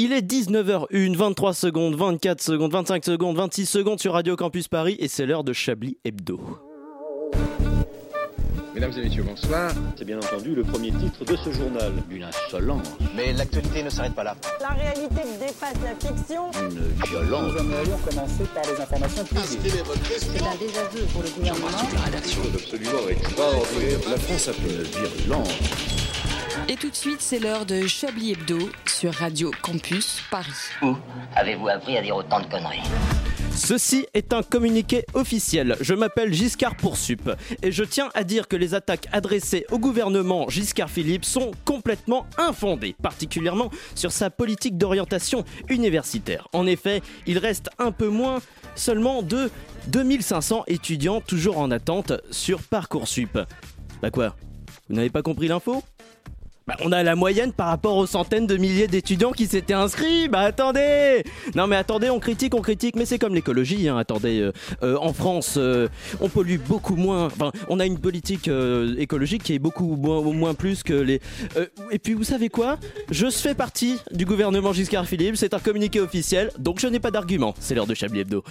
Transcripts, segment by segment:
Il est 19h01, 23 secondes, 24 secondes, 25 secondes, 26 secondes sur Radio Campus Paris et c'est l'heure de Chablis Hebdo. Mesdames et messieurs, bonsoir. C'est bien entendu le premier titre de ce journal. Une insolence, Mais l'actualité ne s'arrête pas là. La réalité dépasse la fiction. une violence. Nous aimerions commencer par les informations privées. C'est un désaveu pour le gouvernement. La rédaction absolument extraordinaire. La France a fait une virulence. Et tout de suite, c'est l'heure de Chablis Hebdo sur Radio Campus Paris. Où avez-vous appris à dire autant de conneries Ceci est un communiqué officiel. Je m'appelle Giscard Poursup et je tiens à dire que les attaques adressées au gouvernement Giscard Philippe sont complètement infondées, particulièrement sur sa politique d'orientation universitaire. En effet, il reste un peu moins seulement de 2500 étudiants toujours en attente sur Parcoursup. Bah quoi? Vous n'avez pas compris l'info? Bah, on a la moyenne par rapport aux centaines de milliers d'étudiants qui s'étaient inscrits. Bah attendez Non mais attendez, on critique, on critique, mais c'est comme l'écologie. Hein. Attendez, euh, euh, en France, euh, on pollue beaucoup moins. Enfin, on a une politique écologique qui est beaucoup moins, moins plus que les. et puis vous savez quoi? Je fais partie du gouvernement Giscard Philippe. C'est un communiqué officiel, donc je n'ai pas d'argument. C'est l'heure de Chablis Hebdo.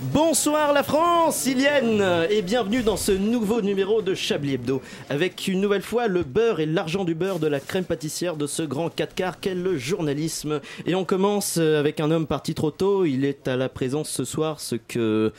Bonsoir la France, Ilienne, et bienvenue dans ce nouveau numéro de Chablis Hebdo, avec une nouvelle fois le beurre et l'argent du beurre de la crème pâtissière de ce grand 4 quarts qu'est le journalisme. Et on commence avec un homme parti trop tôt, il est à la présence ce soir, ce que...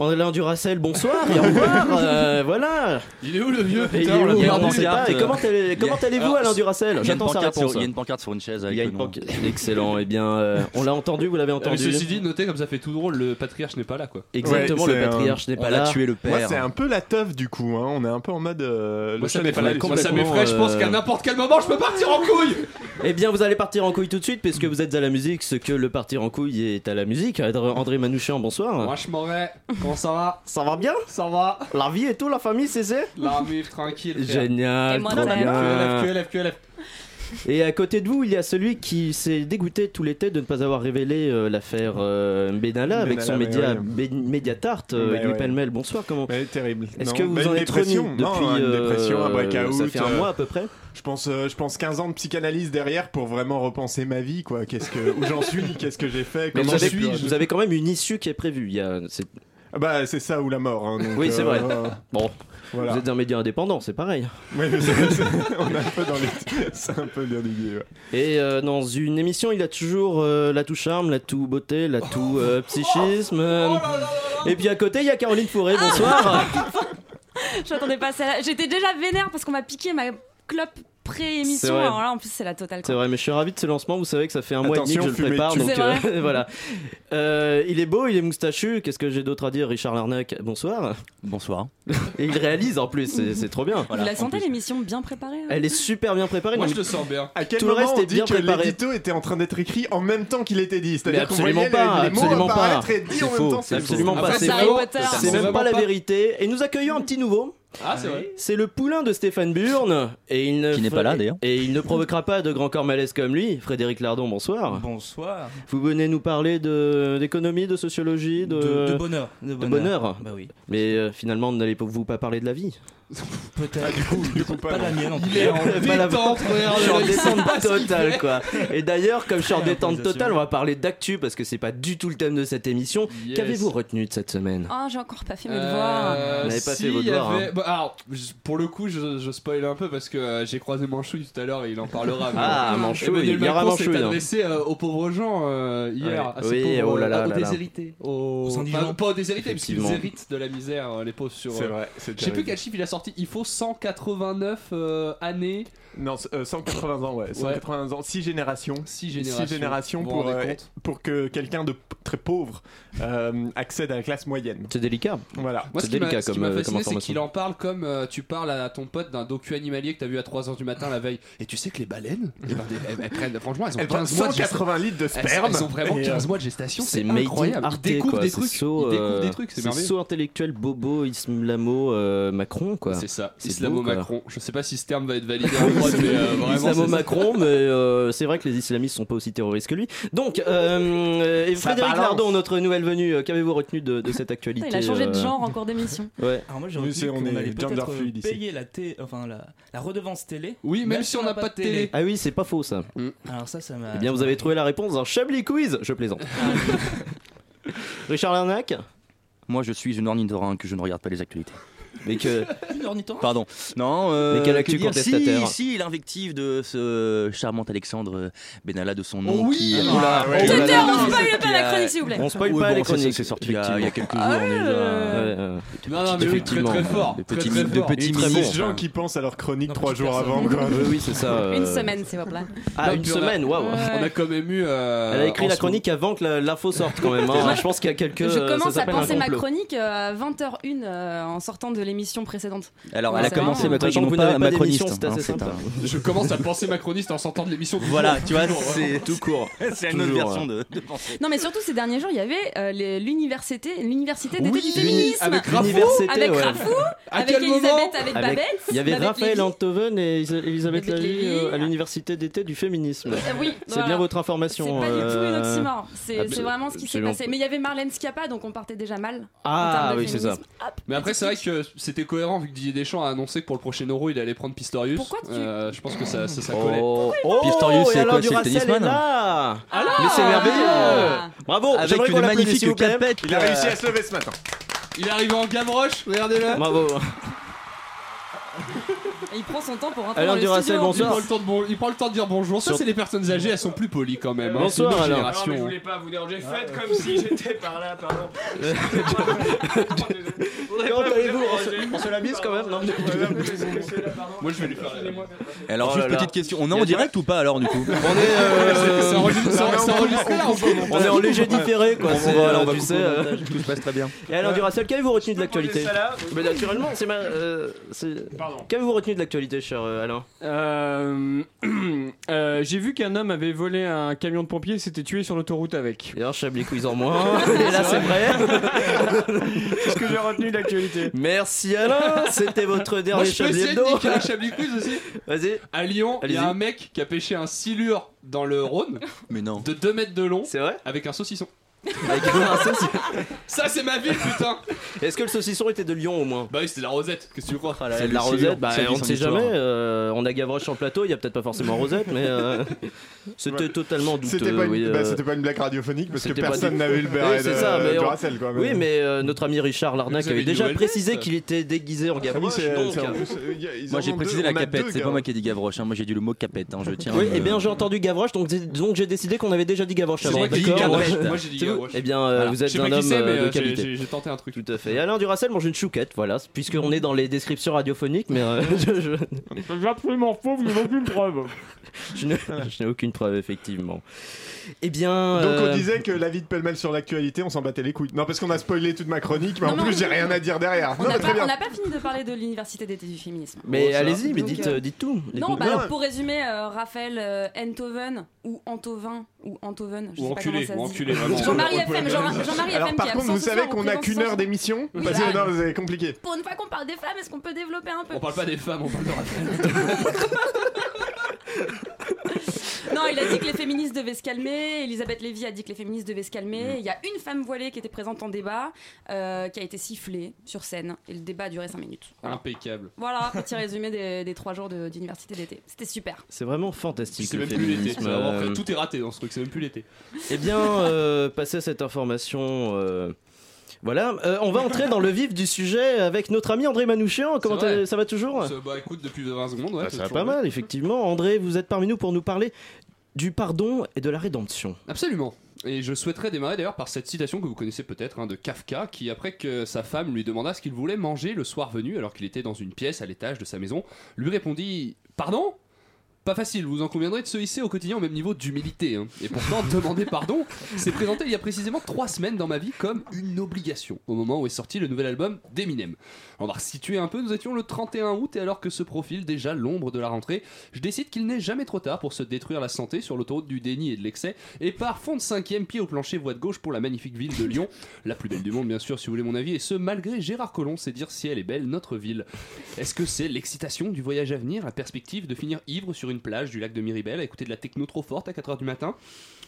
Alain Duracel, bonsoir et au revoir, euh, voilà. Il est où le vieux Et il est putain, on l'a pas. Et comment allez- comment allez-vous Alain Duracel Il y, a une J'attends sa pancarte sur, réponse. il y a une pancarte sur une chaise avec Il y a le une nom. panc- Excellent, eh bien, euh, on l'a entendu, vous l'avez Euh, entendu Ceci dit, notez comme ça fait tout drôle, le patriarche n'est pas là quoi. Exactement, Ouais, le c'est patriarche n'est pas là. tué le Moi, père. c'est un peu la teuf du coup. Hein. On est un peu en mode. euh, le Moi ça chat n'est pas là. m'effraie, est moi, ça complètement, m'effraie, je pense euh, qu'à n'importe quel moment je peux partir en couille Eh bien, vous allez partir en couille tout de suite, puisque vous êtes à la musique, ce que le partir en couille est à la musique. André Manouchian, bonsoir. Moi je m'en vais, comment ça va Ça va bien Ça va La vie et tout, la famille, c'est c'est La vif, tranquille frère. Génial, Et moi, trop ça bien. QLF, QLF, QLF. Et à côté de vous, il y a celui qui s'est dégoûté tout l'été de ne pas avoir révélé euh, l'affaire euh, Benalla avec Benalla, son média ouais. Mediatart, euh, Ouais, Louis ouais. Pellemel. Bonsoir, comment terrible. Est-ce que vous bah, en êtes remis dépression. depuis Non, une dépression, un euh, breakout. Ça fait un euh, mois à peu près Je pense, euh, je pense 15 ans de psychanalyse derrière pour vraiment repenser ma vie, quoi. Qu'est-ce que, où j'en suis, qu'est-ce que j'ai fait, Mais vous avez, suis-je? vous avez quand même une issue qui est prévue. Il y a, c'est- Bah, c'est ça ou la mort. hein, donc, Oui, c'est euh, vrai. euh, Bon, voilà. vous êtes un média indépendant, c'est pareil. Ouais, mais c'est- c'est- on est un peu dans les. C'est un peu bien l'idée, ouais. Et euh, dans une émission, il a toujours euh, la tout charme, la tout beauté, la tout euh, psychisme. euh, et puis à côté, il y a Caroline Fourré. Bonsoir. J'attendais pas ça. J'étais déjà vénère parce qu'on m'a piqué ma clope pré-émission. Alors là, en plus, c'est la totale. C'est vrai, mais je suis ravi de ce lancement. Vous savez que ça fait un mois et demi que Attention, je le prépare. Donc euh, voilà. Euh, il est beau, il est moustachu. Qu'est-ce que j'ai d'autre à dire Richard Larnac, bonsoir. Bonsoir. Et il réalise en plus, c'est trop bien. Vous la sentez l'émission bien préparée hein? Elle est super bien préparée. Moi non, je le sens bien. À quel Tout le reste on est dit bien que l'édito était en train d'être écrit en même temps qu'il était dit? C'est-à-dire qu'on absolument voyait pas, les, les mots absolument pas. et dit C'est en même faux, temps. c'est faux. absolument pas. C'est même pas la vérité. Et nous accueillons un petit nouveau. Ah c'est vrai C'est le poulain de Stéphane Burn. Et il ne Qui n'est pas là, d'ailleurs. Et il ne provoquera pas de grand corps malaise comme lui. Frédéric Lardon, bonsoir. Bonsoir. Vous venez nous parler de- d'économie, de sociologie, de, De, de bonheur. De bonheur. bonheur. Bah oui. Mais euh, finalement, n'allez-vous pas parler de la vie Peut-être. Ah, du coup, du coup, pas, pas la mienne en tout Il est cas. en Pas la- détente, regarde, Je suis en détente totale, quoi. Et d'ailleurs, comme je suis en détente totale, on va parler d'actu parce que c'est pas du tout le thème de cette émission. Yes. Qu'avez-vous retenu de cette semaine? Ah, j'ai encore pas fait mes devoirs. Euh, Vous n'avez pas si, fait vos devoirs, avait- hein. bah, alors, pour le coup, je, je spoil un peu parce que euh, j'ai croisé Manchouille tout à l'heure et il en parlera. mais- Ah, Manchouille, Emmanuel il y aura Macron s'est Manchouille. hein. adressé euh, aux pauvres gens euh, hier, Ouais. Oui, pauvres, oh là là euh, aux déshérités, aux... Enfin, pas aux déshérités, parce qu'ils héritent de la misère, euh, les pauvres sur. C'est euh, vrai, c'est Je sais plus quel chiffre il a sorti. Il faut 189 euh, années, Non, euh, 180 ans, ouais. 180 ans, 6 générations. 6 générations. Six générations pour, euh, pour que quelqu'un de très pauvre euh, accède à la classe moyenne. C'est délicat. Voilà. Moi, ce qui délicat ce qui comme, m'a euh, fasciné, comme c'est qu'il en parle comme euh, tu parles à ton pote d'un docu animalier que t'as vu à 3h du matin la veille. Et tu sais que les baleines, eh ben, elles, elles prennent, franchement, elles ont Elle prend 15 mois de gestation. 180 litres de sperme. elles ont vraiment et, euh, 15 mois de gestation, C'est incroyable. in Ils Arte, découvrent quoi. des trucs, saut, ils découvrent euh, des trucs, c'est merveilleux. saut intellectuel bobo islamo euh, Macron, quoi. C'est ça, C'est Islamo-Macron. Je sais pas si ce terme va être validé en droite, mais euh, vraiment. Islamo c'est ça. Macron, mais euh, c'est vrai que les islamistes sont pas aussi terroristes que lui. Donc, euh, et Ça Frédéric Lardon, notre nouvelle venue, euh, qu'avez-vous retenu de, de cette actualité Il a changé de euh, genre en cours d'émission. Ouais. Alors moi j'ai retenu qu'on est allait peut-être payer la, té- enfin, la, la redevance télé. Oui, même si on n'a pas de télé. Ah oui, c'est pas faux ça. Alors ça, ça m'a. Eh bien, vous avez trouvé la réponse dans Chablis Quiz. Je plaisante. Richard Larnac? Moi, je suis une ornithorynque, je ne regarde pas les actualités. Mais que. Pardon. Non, euh, Mais quelle actu que dire contestataire Si, si, l'invective de ce charmant Alexandre Benalla de son nom. Oh oui qui... Ah, Oula, ouais. oh là Tuteur, là. on spoil pas la chronique, s'il vous plaît. On spoil Oui, pas bon, les c'est- chroniques. C'est sorti il y, a, il y a quelques jours Ah déjà. Ouais, euh, Non, non, mais oui, très très fort. De petits, très de petits Très bon. des gens qui pensent à leur chronique Non, trois jours avant. Quoi. oui, oui, c'est ça. euh, Une semaine, s'il vous plaît. Ah, une semaine, waouh. On a quand même eu. euh, Elle a écrit la chronique avant que l'info sorte quand même. hein. Je pense qu'il y a quelques. Je commence à penser ma chronique euh, à 20h01 euh, en sortant de l'émission précédente. Alors, elle a c'est commencé vraiment- ma chronique, Sachant que non vous pas macroniste. c'est assez c'est simple. un- Je commence à penser macroniste en sortant de l'émission. Voilà, jour. tu vois, c'est Tout court. c'est une autre version de. Non, mais surtout ces derniers jours, il y avait euh, l'université, l'université d'été Oui, du féminisme. avec Rafou. Avec. Rafou, Elisabeth, avec Babette. Il y avait Raphaël. Antoven et Is- Elisabeth Lévy. euh, à l'université d'été du féminisme. Oui, C'est bien votre C'est information. pas du tout une euh, oxymore. C'est ah, c'est vraiment ce qui s'est passé. Mais il y avait Marlène Schiappa, donc on partait déjà mal. Ah oui, c'est ça. Mais après, c'est vrai que c'était cohérent vu que Didier Deschamps a annoncé que pour le prochain Euro, il allait prendre Pistorius. Pourquoi tu- Euh, Je pense que ça, ça, ça collait. Oh, oh, Pistorius, et c'est quoi, c'est le tennisman Ah Mais c'est merveilleux Ah. Bravo Avec une magnifique capette. Il a réussi à se lever ce matin. Il est arrivé en Gavroche, regardez-le. Bravo Et il prend son temps pour rentrer Alain dans le Duracell, studio. Il bonsoir. prend, le temps de bon- il prend le temps de dire bonjour. Ça, Sur- c'est les personnes âgées, elles sont plus polies quand même. hein. Bonsoir, C'est une autre Alain. génération. Non, mais je voulais pas vous déranger. Faites comme si j'étais par là, pardon. Comment allez-vous on se, on se la bise quand même, non Moi, je vais lui faire. Alors, Oh juste là petite question. On est en direct ou pas alors du coup On est, C'est enregistré- c'est c'est enregistré là, en ce moment. on est en léger différé quoi. On c'est, va, euh, tu sais, euh, Tout se passe très bien. Et Alain Duracell, qu'avez-vous retenu de l'actualité Mais naturellement, c'est ma. euh, c'est- Pardon. Qu'avez-vous retenu de l'actualité, cher euh, Alain Euh, euh, J'ai vu qu'un homme avait volé un camion de pompiers et s'était tué sur l'autoroute avec. Et un Chablis Quiz en moins. Et là, c'est vrai. C'est ce que j'ai retenu de l'actualité. Merci Alain. C'était votre Moi, dernier je peux Chablis Hebdo. Chablis Quiz aussi. Vas-y, À Lyon, il y a un mec qui a pêché un silure dans le Rhône Mais non. de 2 mètres de long c'est vrai avec un saucisson. Avec un saucisson. Ça, c'est ma vie, putain Est-ce que le saucisson était de Lyon au moins Bah oui, c'était la rosette, qu'est-ce que tu crois C'est de la rosette, bah, on ne sait jamais. euh, on a Gavroche sur le plateau, il y a peut-être pas forcément rosette, mais euh, c'était totalement douteux. C'était pas, une- oui, bah, euh, c'était pas une blague radiophonique parce que c'était pas personne du- n'avait eu le béret Oui, c'est de, ça, mais de on- Duracell, quoi. Oui, mais euh, notre ami Richard Larnac Vous avez avait déjà précisé qu'il était déguisé en Ah oui, Gavroche. c'est- donc, c'est en euh, plus, euh, y a- ils Moi en j'ai ont précisé deux, la on a capette, deux c'est gars. pas moi qui ai dit Gavroche, hein. moi j'ai dit le mot capette, hein. je tiens. Oui, à eh bien j'ai entendu Gavroche, donc, donc j'ai décidé qu'on avait déjà dit Gavroche C'est avant. moi qui dis d'accord Gavroche. Ouais. Moi, j'ai dit C'est vous Eh bien, euh, Voilà. vous êtes un pas homme euh, de euh, j'ai- qualité. j'ai tenté un truc. Tout à fait. Et Alain Duracell mange une chouquette, voilà, puisqu'on est dans les descriptions radiophoniques, mais euh, je, je- C'est absolument faux, vous n'avez aucune preuve. je n'ai aucune preuve, effectivement. Eh bien. Donc euh, on disait que l'avis de Pellemel sur l'actualité, on s'en battait les couilles. Non, parce qu'on a spoilé toute ma chronique, mais Non, en mais plus j'ai rien à dire derrière. On Non, n'a pas, bien. on n'a pas fini de parler de l'université d'été du féminisme. Mais Bon, allez-y, mais dites, euh, dites tout. Non, bah alors pour résumer, euh, Raphaël euh, Enthoven ou Antovin ou Antoven, je Ou sais pas enculé, comment ou ça se dit. enculé, vraiment. Jean-Marie FM, Jean- Jean-Marie Alors FM par contre, vous savez qu'on on a présente qu'une heure d'émission Oui, Parce que non, c'est compliqué. Pour une fois qu'on parle des femmes, est-ce qu'on peut développer un peu On parle pas des femmes, on parle de Raphaël. Non, il a dit que les féministes devaient se calmer. Elisabeth Lévy a dit que les féministes devaient se Mm. calmer. Il y a une femme voilée qui était présente en débat, euh, qui a été sifflée sur scène. Et le débat a duré 5 minutes. Voilà, Impeccable. Voilà, petit résumé des, des 3 jours de- d'université d'été. C'était super. C'est vraiment fantastique. C'est même plus l'été. Euh, Tout est raté dans ce truc, c'est même plus l'été. Eh bien, euh, passé cette information. Voilà, Euh, on va entrer dans le vif du sujet avec notre ami André Manouchian. Comment ça va toujours? Ça, Bah écoute, depuis 20 secondes, ouais. Bah, c'est Ça va pas mal, effectivement. André, vous êtes parmi nous pour nous parler du pardon et de la rédemption. Absolument. Et je souhaiterais démarrer d'ailleurs par cette citation que vous connaissez peut-être hein, de Kafka, qui après que sa femme lui demanda ce qu'il voulait manger le soir venu, alors qu'il était dans une pièce à l'étage de sa maison, lui répondit Pardon? Pas facile, vous en conviendrez de se hisser au quotidien au même niveau d'humilité. hein. Et pourtant, demander pardon s'est présenté il y a précisément trois semaines dans ma vie comme une obligation, au moment où est sorti le nouvel album d'Eminem. On va resituer un peu, nous étions le 31 août et alors que se profile déjà l'ombre de la rentrée, je décide qu'il n'est jamais trop tard pour se détruire la santé sur l'autoroute du déni et de l'excès et par fond de cinquième pied au plancher voie de gauche pour la magnifique ville de Lyon, la plus belle du monde bien sûr si vous voulez mon avis, et ce malgré Gérard Collomb, c'est dire si elle est belle notre ville. Est-ce que c'est l'excitation du voyage à venir, la perspective de finir ivre sur une plage du lac de Miribel à écouter de la techno trop forte à 4h du matin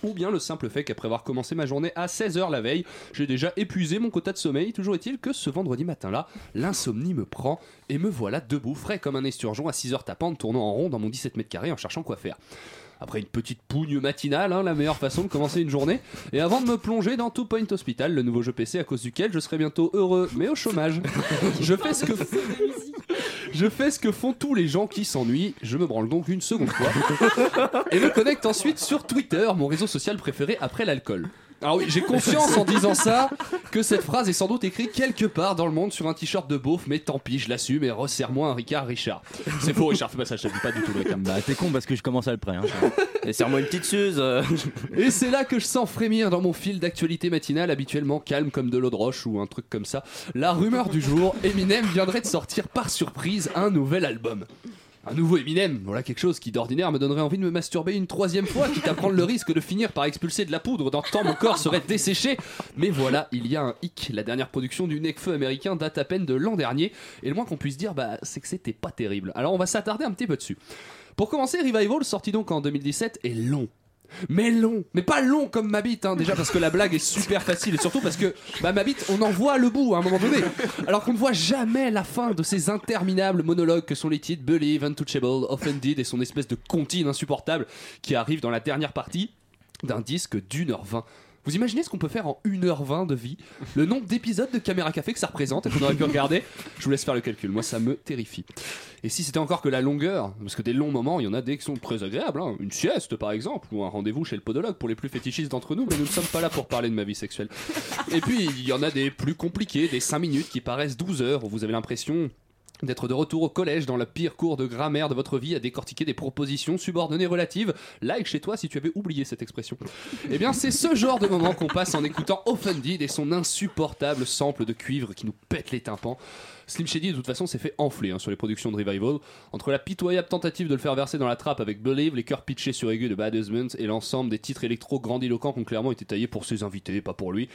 ou bien le simple fait qu'après avoir commencé ma journée à 16h la veille, j'ai déjà épuisé mon quota de sommeil. Toujours est-il que ce vendredi matin-là, l'insomnie me prend et me voilà debout, frais comme un esturgeon à 6h tapante, tournant en rond dans mon 17 mètres carrés en cherchant quoi faire. Après une petite pougne matinale, hein, la meilleure façon de commencer une journée, et avant de me plonger dans Two Point Hospital, le nouveau jeu PC à cause duquel je serai bientôt heureux, mais au chômage. je fais ce que je fais ce que font tous les gens qui s'ennuient. Je me branle donc une seconde fois et me connecte ensuite sur Twitter, mon réseau social préféré après l'alcool. Alors oui, j'ai conscience en disant ça que cette phrase est sans doute écrite quelque part dans le monde sur un t-shirt de beauf, mais tant pis, je l'assume et resserre-moi un Ricard Richard. C'est faux, Richard, fais pas ça, je t'habille pas du tout le cam. Bah, t'es con parce que je commence à le prêt. Hein. Et serre-moi une petite suze. euh. Et c'est là que je sens frémir dans mon fil d'actualité matinale, habituellement calme comme de l'eau de roche ou un truc comme ça. La rumeur du jour, Eminem viendrait de sortir par surprise un nouvel album. Un nouveau Eminem, voilà quelque chose qui d'ordinaire me donnerait envie de me masturber une troisième fois, quitte à prendre le risque de finir par expulser de la poudre dans tant mon corps serait desséché. Mais voilà, il y a un hic. La dernière production du Necfeu américain date à peine de l'an dernier, et le moins qu'on puisse dire, bah, c'est que c'était pas terrible. Alors on va s'attarder un petit peu dessus. Pour commencer, Revival, sorti donc en 2017, est long. Mais long, mais pas long comme ma bite, hein, déjà parce que la blague est super facile et surtout parce que bah, ma bite, on en voit le bout à un moment donné. Alors qu'on ne voit jamais la fin de ces interminables monologues que sont les titres Believe, Untouchable, Offended et son espèce de comptine insupportable qui arrive dans la dernière partie d'un disque d'une heure vingt. Vous imaginez ce qu'on peut faire en 1h20 de vie? Le nombre d'épisodes de Caméra Café que ça représente et qu'on aurait pu regarder? Je vous laisse faire le calcul, moi ça me terrifie. Et si c'était encore que la longueur, parce que des longs moments, il y en a des qui sont très agréables, hein. une sieste par exemple, ou un rendez-vous chez le podologue pour les plus fétichistes d'entre nous, mais nous ne sommes pas là pour parler de ma vie sexuelle. Et puis il y en a des plus compliqués, des 5 minutes qui paraissent 12 heures, où vous avez l'impression d'être de retour au collège dans la pire cours de grammaire de votre vie à décortiquer des propositions subordonnées relatives. Like chez toi si tu avais oublié cette expression. Eh bien, c'est ce genre de moment qu'on passe en écoutant Offended et son insupportable sample de cuivre qui nous pète les tympans. Slim Shady, de toute façon, s'est fait enfler hein, sur les productions de Revival. Entre la pitoyable tentative de le faire verser dans la trappe avec Believe, les cœurs pitchés sur aigu de Bad Husbands et l'ensemble des titres électro grandiloquents qui ont clairement été taillés pour ses invités, pas pour lui.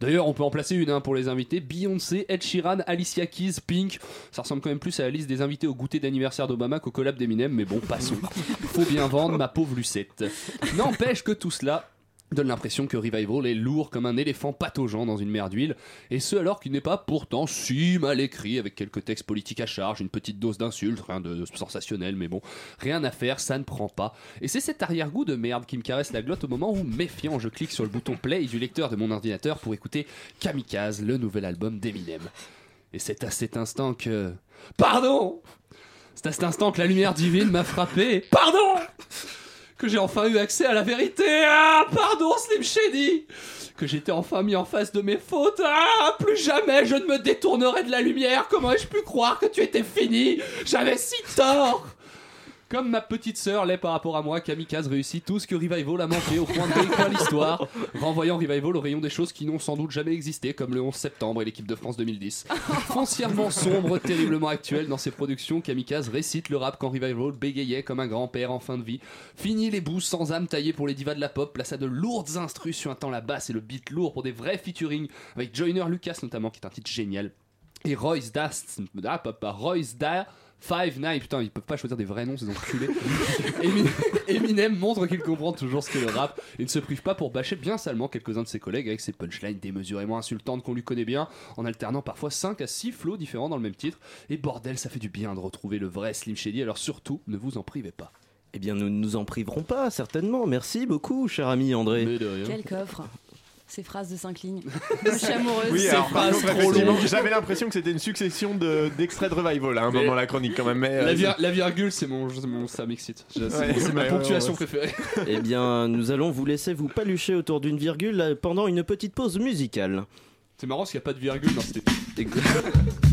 D'ailleurs, on peut en placer une hein, pour les invités Beyoncé, Ed Sheeran, Alicia Keys, Pink. Ça ressemble quand même plus à la liste des invités au goûter d'anniversaire d'Obama qu'au collab d'Eminem, mais bon, passons. Faut bien vendre, ma pauvre Lucette. N'empêche que tout cela donne l'impression que Revival est lourd comme un éléphant pataugeant dans une mer d'huile, et ce alors qu'il n'est pas pourtant si mal écrit, avec quelques textes politiques à charge, une petite dose d'insultes, rien de sensationnel, mais bon, rien à faire, ça ne prend pas. Et c'est cet arrière-goût de merde qui me caresse la glotte au moment où, méfiant, je clique sur le bouton play du lecteur de mon ordinateur pour écouter Kamikaze, le nouvel album d'Eminem. Et c'est à cet instant que... Pardon C'est à cet instant que la lumière divine m'a frappé. Pardon que j'ai enfin eu accès à la vérité. Ah, pardon, Slim Shady. Que j'étais enfin mis en face de mes fautes. Ah, plus jamais je ne me détournerai de la lumière. Comment ai-je pu croire que tu étais fini? J'avais si tort. Comme ma petite sœur l'est par rapport à moi, Kamikaze réussit tout ce que Revival a manqué au point de réécrire l'histoire, renvoyant Revival au rayon des choses qui n'ont sans doute jamais existé, comme le 11 septembre et l'équipe de France 2010. Foncièrement sombre, terriblement actuel dans ses productions, Kamikaze récite le rap quand Revival bégayait comme un grand-père en fin de vie, finit les bouts sans âme taillés pour les divas de la pop, plaça de lourdes instrus sur un temps la basse et le beat lourd pour des vrais featuring, avec Joyner Lucas notamment, qui est un titre génial. Et Royce Dast, ah, papa, Royce Da, Five Nine, putain, ils peuvent pas choisir des vrais noms, ces enculés. Eminem, Eminem montre qu'il comprend toujours ce qu'est le rap et ne se prive pas pour bâcher bien salement quelques-uns de ses collègues avec ses punchlines démesurément insultantes qu'on lui connaît bien, en alternant parfois 5 à 6 flots différents dans le même titre. Et bordel, ça fait du bien de retrouver le vrai Slim Shady, alors surtout, ne vous en privez pas. Eh bien, nous ne nous en priverons pas, certainement. Merci beaucoup, cher ami André. Mais de rien. Quel coffre Ces phrases de 5 lignes. Je suis amoureuse. Oui, alors, phrases trop longues. J'avais l'impression que c'était une succession de- d'extraits de, Revival à un Mais- moment la chronique quand même. Mais, euh, La, vir- la virgule, c'est mon, c'est mon, ça m'excite. C'est Ouais, c'est ma ouais, ponctuation ouais, ouais. préférée. Eh bien, nous allons vous laisser vous palucher autour d'une virgule euh, pendant une petite pause musicale. C'est marrant parce qu'il n'y a pas de virgule dans cette Do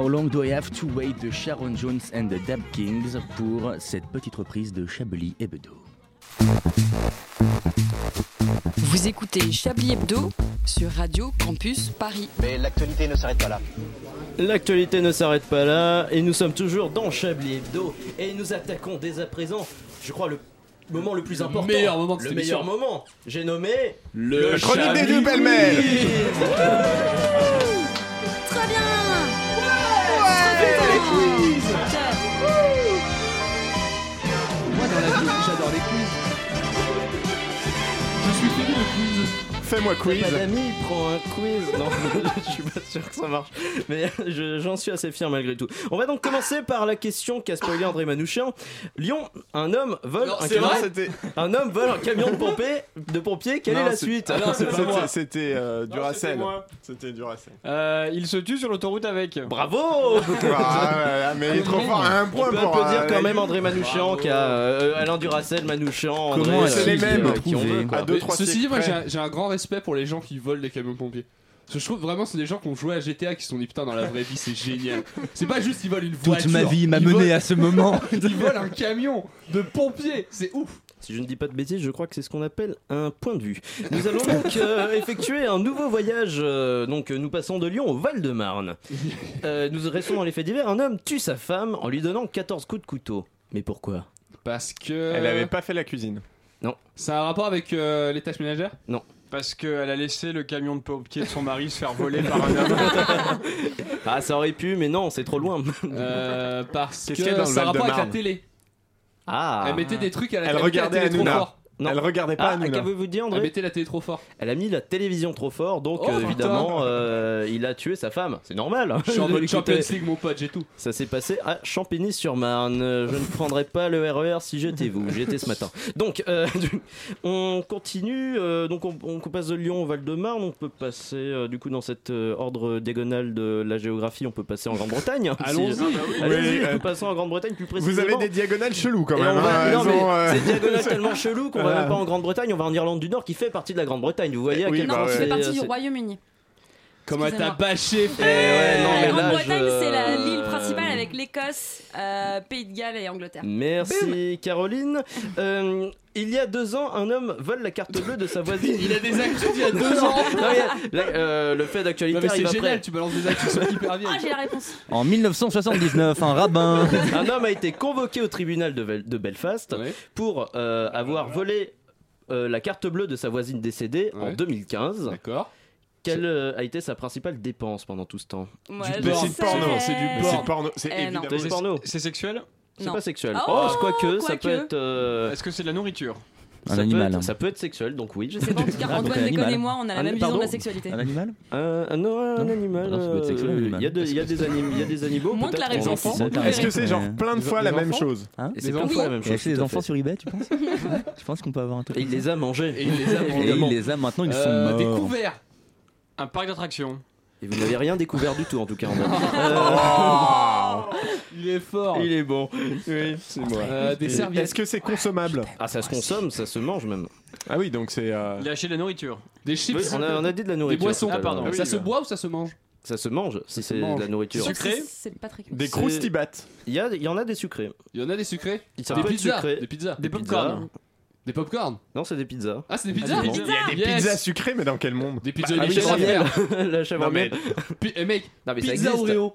How Long Do I Have to Wait de Sharon Jones and the Dab Kings pour cette petite reprise de Chablis et Bedeau. Vous écoutez Chablis Hebdo sur Radio Campus Paris. Mais l'actualité ne s'arrête pas là. L'actualité ne s'arrête pas là et nous sommes toujours dans Chablis Hebdo et nous attaquons dès à présent, je crois, le moment le plus important. meilleur moment de Le cette meilleur émission. moment. J'ai nommé Le Chronique des Chablis deux pêle-mêle Très bien Moi Fais-moi quiz. Pas d'amis, prends un quiz. Non, je suis pas sûr que ça marche. Mais je- j'en suis assez fier malgré tout. On va donc commencer par la question qu'a spoilé André Manouchian. Lyon, un homme vole Non, un camion. vrai C'était. Un homme vole un camion de pompiers. De pompiers. Quelle Non, est la c'est- suite Ah non, c'est pas C'était- moi. C'était euh, Duracell. C'était Duracell. Euh, il se tue sur l'autoroute avec. Bravo. Ah, mais il est trop fort. Un On point peut pour. applaudir euh, quand même André Manouchian, qui a euh, Alain Duracell, Manouchian, André, Comment euh, c'est les mêmes qui on. À deux, Mais trois Ceci dit, moi j'ai un grand respect pour les gens qui volent des camions pompiers. Parce que je trouve vraiment c'est des gens qui ont joué à GTA qui se sont dit putain dans la vraie vie c'est génial. C'est pas juste ils volent une voiture. Toute ma vie m'a mené volent- à ce moment. Ils volent un camion de pompiers, c'est ouf. Si je ne dis pas de bêtises, je crois que c'est ce qu'on appelle un point de vue. Nous allons donc euh, effectuer un nouveau voyage. euh, donc euh, nous passons de Lyon au Val-de-Marne. Euh, nous restons dans les faits divers. Un homme tue sa femme en lui donnant 14 coups de couteau. Mais pourquoi? Parce que. Elle avait pas fait la cuisine. C'est un rapport avec euh, les tâches ménagères? Parce qu'elle a laissé le camion de pompier de son mari se faire voler par un homme. Ah, ça aurait pu, mais non, c'est trop loin. Euh, Parce Qu'est-ce qu'il y a dans que c'est un rapport avec la télé. Ah, Elle mettait des trucs à la Elle elle regardait télé trop Hanouna. Non. Elle regardait pas ah Hanouna. qu'avez-vous dit, Elle André mettait la télé trop fort. Elle a mis la télévision trop fort, donc Oh, euh, évidemment, euh, il a tué sa femme. C'est normal. hein. Je suis en mode Champions League mon pote, j'ai tout. Ça s'est passé à Champigny-sur-Marne. Je ne prendrais pas le RER si j'étais vous. J'y étais ce matin. Donc, euh, on continue. euh, donc, on, on passe de Lyon au Val-de-Marne. On peut passer, euh, du coup, dans cet euh, ordre diagonal de la géographie, on peut passer en Grande-Bretagne. Allons-y. Si- Oui, Allez-y, euh, on peut passer en Grande-Bretagne plus Vous précisément. avez des diagonales cheloues quand même. hein, euh, c'est diagonale tellement chelou qu'on va Voilà. même pas en Grande-Bretagne, on va en Irlande du Nord qui fait partie de la Grande-Bretagne. Vous voyez à Oui, quel bah point c'est- fait partie du Royaume-Uni. Comment t'as bâché, Eh ouais, non, la mais Grande-Bretagne, je- c'est la- l'île principale avec l'Écosse, euh, Pays de Galles et Angleterre. Merci Caroline. Euh, il y a deux ans, un homme vole la carte bleue de sa voisine. Il a des actus d'il y a deux ans. Non, mais, là, euh, le fait d'actualité Non, mais arrive c'est après. génial, tu balances des actus qui sont hyper Ah, vieilles. j'ai la réponse. En 1979, un rabbin. Un homme a été convoqué au tribunal de, Belfast Ouais. pour euh, avoir volé euh, la carte bleue de sa voisine décédée en Ouais. 2015. D'accord. Quelle euh, a été sa principale dépense pendant tout ce temps? Ouais, sais. porno. C'est du porno. C'est Eh, évidemment. C'est sexuel? C'est Non. pas sexuel. Oh, Oh, quoique, ça quoique. peut être. euh, Est-ce que c'est de la nourriture Un ça animal. Peut être, ça peut être sexuel, donc oui. Je sais pas, en tout cas, Ah, donc Antoine, un Déconne animal. et moi, on a la Un- même vision de la sexualité. Un animal Euh, non, un Non. animal. Ah non, ça peut être sexuel, un euh, animal. Il y a, de- il y a des anim- il y a des animaux. Moins que la peut-être, réponse. on- Enfants. Est-ce que c'est genre plein de fois la même enfants chose Et c'est plein de enfants. fois la même chose. acheté des tout à enfants fait. sur eBay, tu penses Tu penses qu'on peut avoir un truc Et il les a mangés. Et il les a Et les maintenant, ils sont Euh, morts. couverts. Un parc d'attractions. Et vous n'avez rien découvert du tout en tout cas. André. Il est fort. Il est bon. Oui, c'est moi. Euh, des serviettes. Est-ce que c'est consommable Ah, ça se consomme, ça se mange même. Ah oui, donc c'est. euh, Il a acheté de la nourriture. Des chips. on, a, on a dit de la Des nourriture. boissons. tout à l'heure. pardon. Ça oui, se euh. boit ou ça se mange? Ça se mange si c'est de la nourriture. Sucré C'est pas très Des croustibates. Il y, a, il y en a des sucrés. Il y en a des sucrés Ça Des pizzas. sucré. Des pizzas. Des pizzas. popcorn. Des popcorn. Non, c'est des pizzas. Ah, c'est des Ah, pizzas des pizzas. Il y a des Yes. pizzas sucrées, mais dans quel monde? Des pizzas Ah oui, Michel, c'est frère. miel. La chèvre Non, en mais-. Pi- eh, mec, Non, mais pizza. Oreo.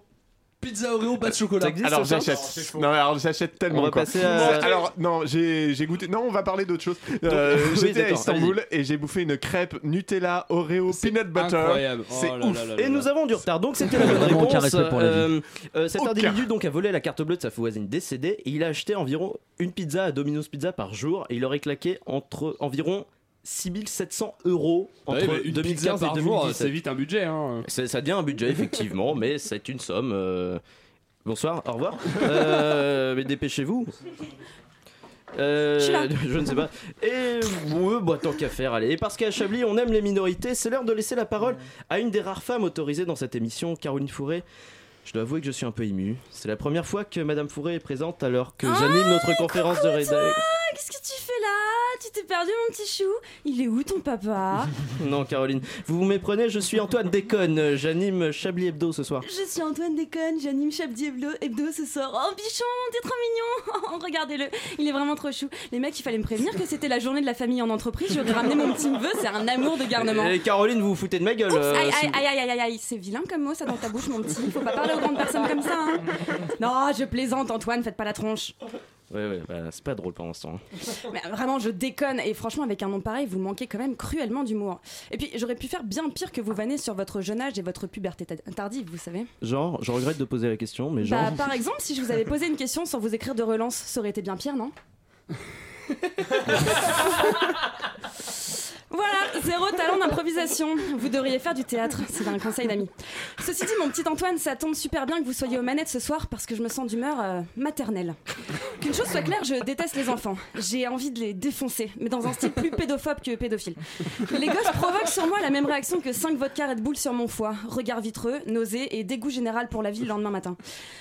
Pizza Oreo, pas de chocolat. Existe, Alors j'achète. Non, alors j'achète tellement. On va quoi. passer à- Non, Alors non, j'ai j'ai goûté. Non, on va parler d'autre chose. Euh, oui, J'étais à Istanbul et j'ai bouffé une crêpe Nutella Oreo peanut butter. Incroyable. C'est Oh ouf. là là là Et nous avons du retard, donc c'était la bonne réponse. aucun respect pour la vie. Euh, euh, cet Aucun. individu donc a volé la carte bleue de sa voisine décédée et il a acheté environ une pizza à Domino's Pizza par jour et il aurait claqué entre environ 6700 euros entre une pizza 2015 et par jour, 2017. c'est vite un budget. Hein. C'est- Ça devient un budget effectivement, mais c'est une somme. euh, Bonsoir, au revoir. Euh, mais dépêchez-vous. Euh, Je ne sais pas. Et ouais, bah, tant qu'à faire, allez. Et parce qu'à Chablis, on aime les minorités, c'est l'heure de laisser la parole à une des rares femmes autorisées dans cette émission, Caroline Fourré. Je dois avouer que je suis un peu ému. C'est la première fois que Madame Fourré est présente alors que j'anime notre conférence de rédaction. Qu'est-ce que tu fais là? Tu t'es perdu, mon petit chou Il est où ton papa? Non, Caroline, vous vous méprenez, je suis Antoine Déconne. J'anime Chablis Hebdo ce soir. Je suis Antoine Déconne, j'anime Chablis Hebdo, Hebdo ce soir. Oh, bichon, t'es trop mignon Regardez-le, il est vraiment trop chou. Les mecs, il fallait me prévenir que c'était la journée de la famille en entreprise. J'aurais ramené mon petit neveu, c'est un amour de garnement. Et Caroline, vous vous foutez de ma gueule. Oups, euh, aïe, vous- aïe, aïe, aïe, aïe, c'est vilain comme mot ça dans ta bouche, mon petit. Faut pas parler aux grandes personnes comme ça. Hein. Non, je plaisante, Antoine, faites pas la tronche. Ouais, ouais, bah, c'est pas drôle pour l'instant. Mais vraiment, je déconne. Et franchement, avec un nom pareil, vous manquez quand même cruellement d'humour. Et puis, j'aurais pu faire bien pire que vous vanner sur votre jeune âge et votre puberté ta- tardive, vous savez. Genre, je regrette de poser la question, mais genre. Bah, par exemple, si je vous avais posé une question sans vous écrire de relance, ça aurait été bien pire, non? Voilà, zéro talent d'improvisation. Vous devriez faire du théâtre, c'est un conseil d'amis. Ceci dit, mon petit Antoine, ça tombe super bien que vous soyez aux manettes ce soir parce que je me sens d'humeur euh, maternelle. Qu'une chose soit claire, je déteste les enfants. J'ai envie de les défoncer, mais dans un style plus pédophobe que pédophile. Les gosses provoquent sur moi la même réaction que 5 vodka Red Bull sur mon foie. Regard vitreux, nausée et dégoût général pour la vie le lendemain matin.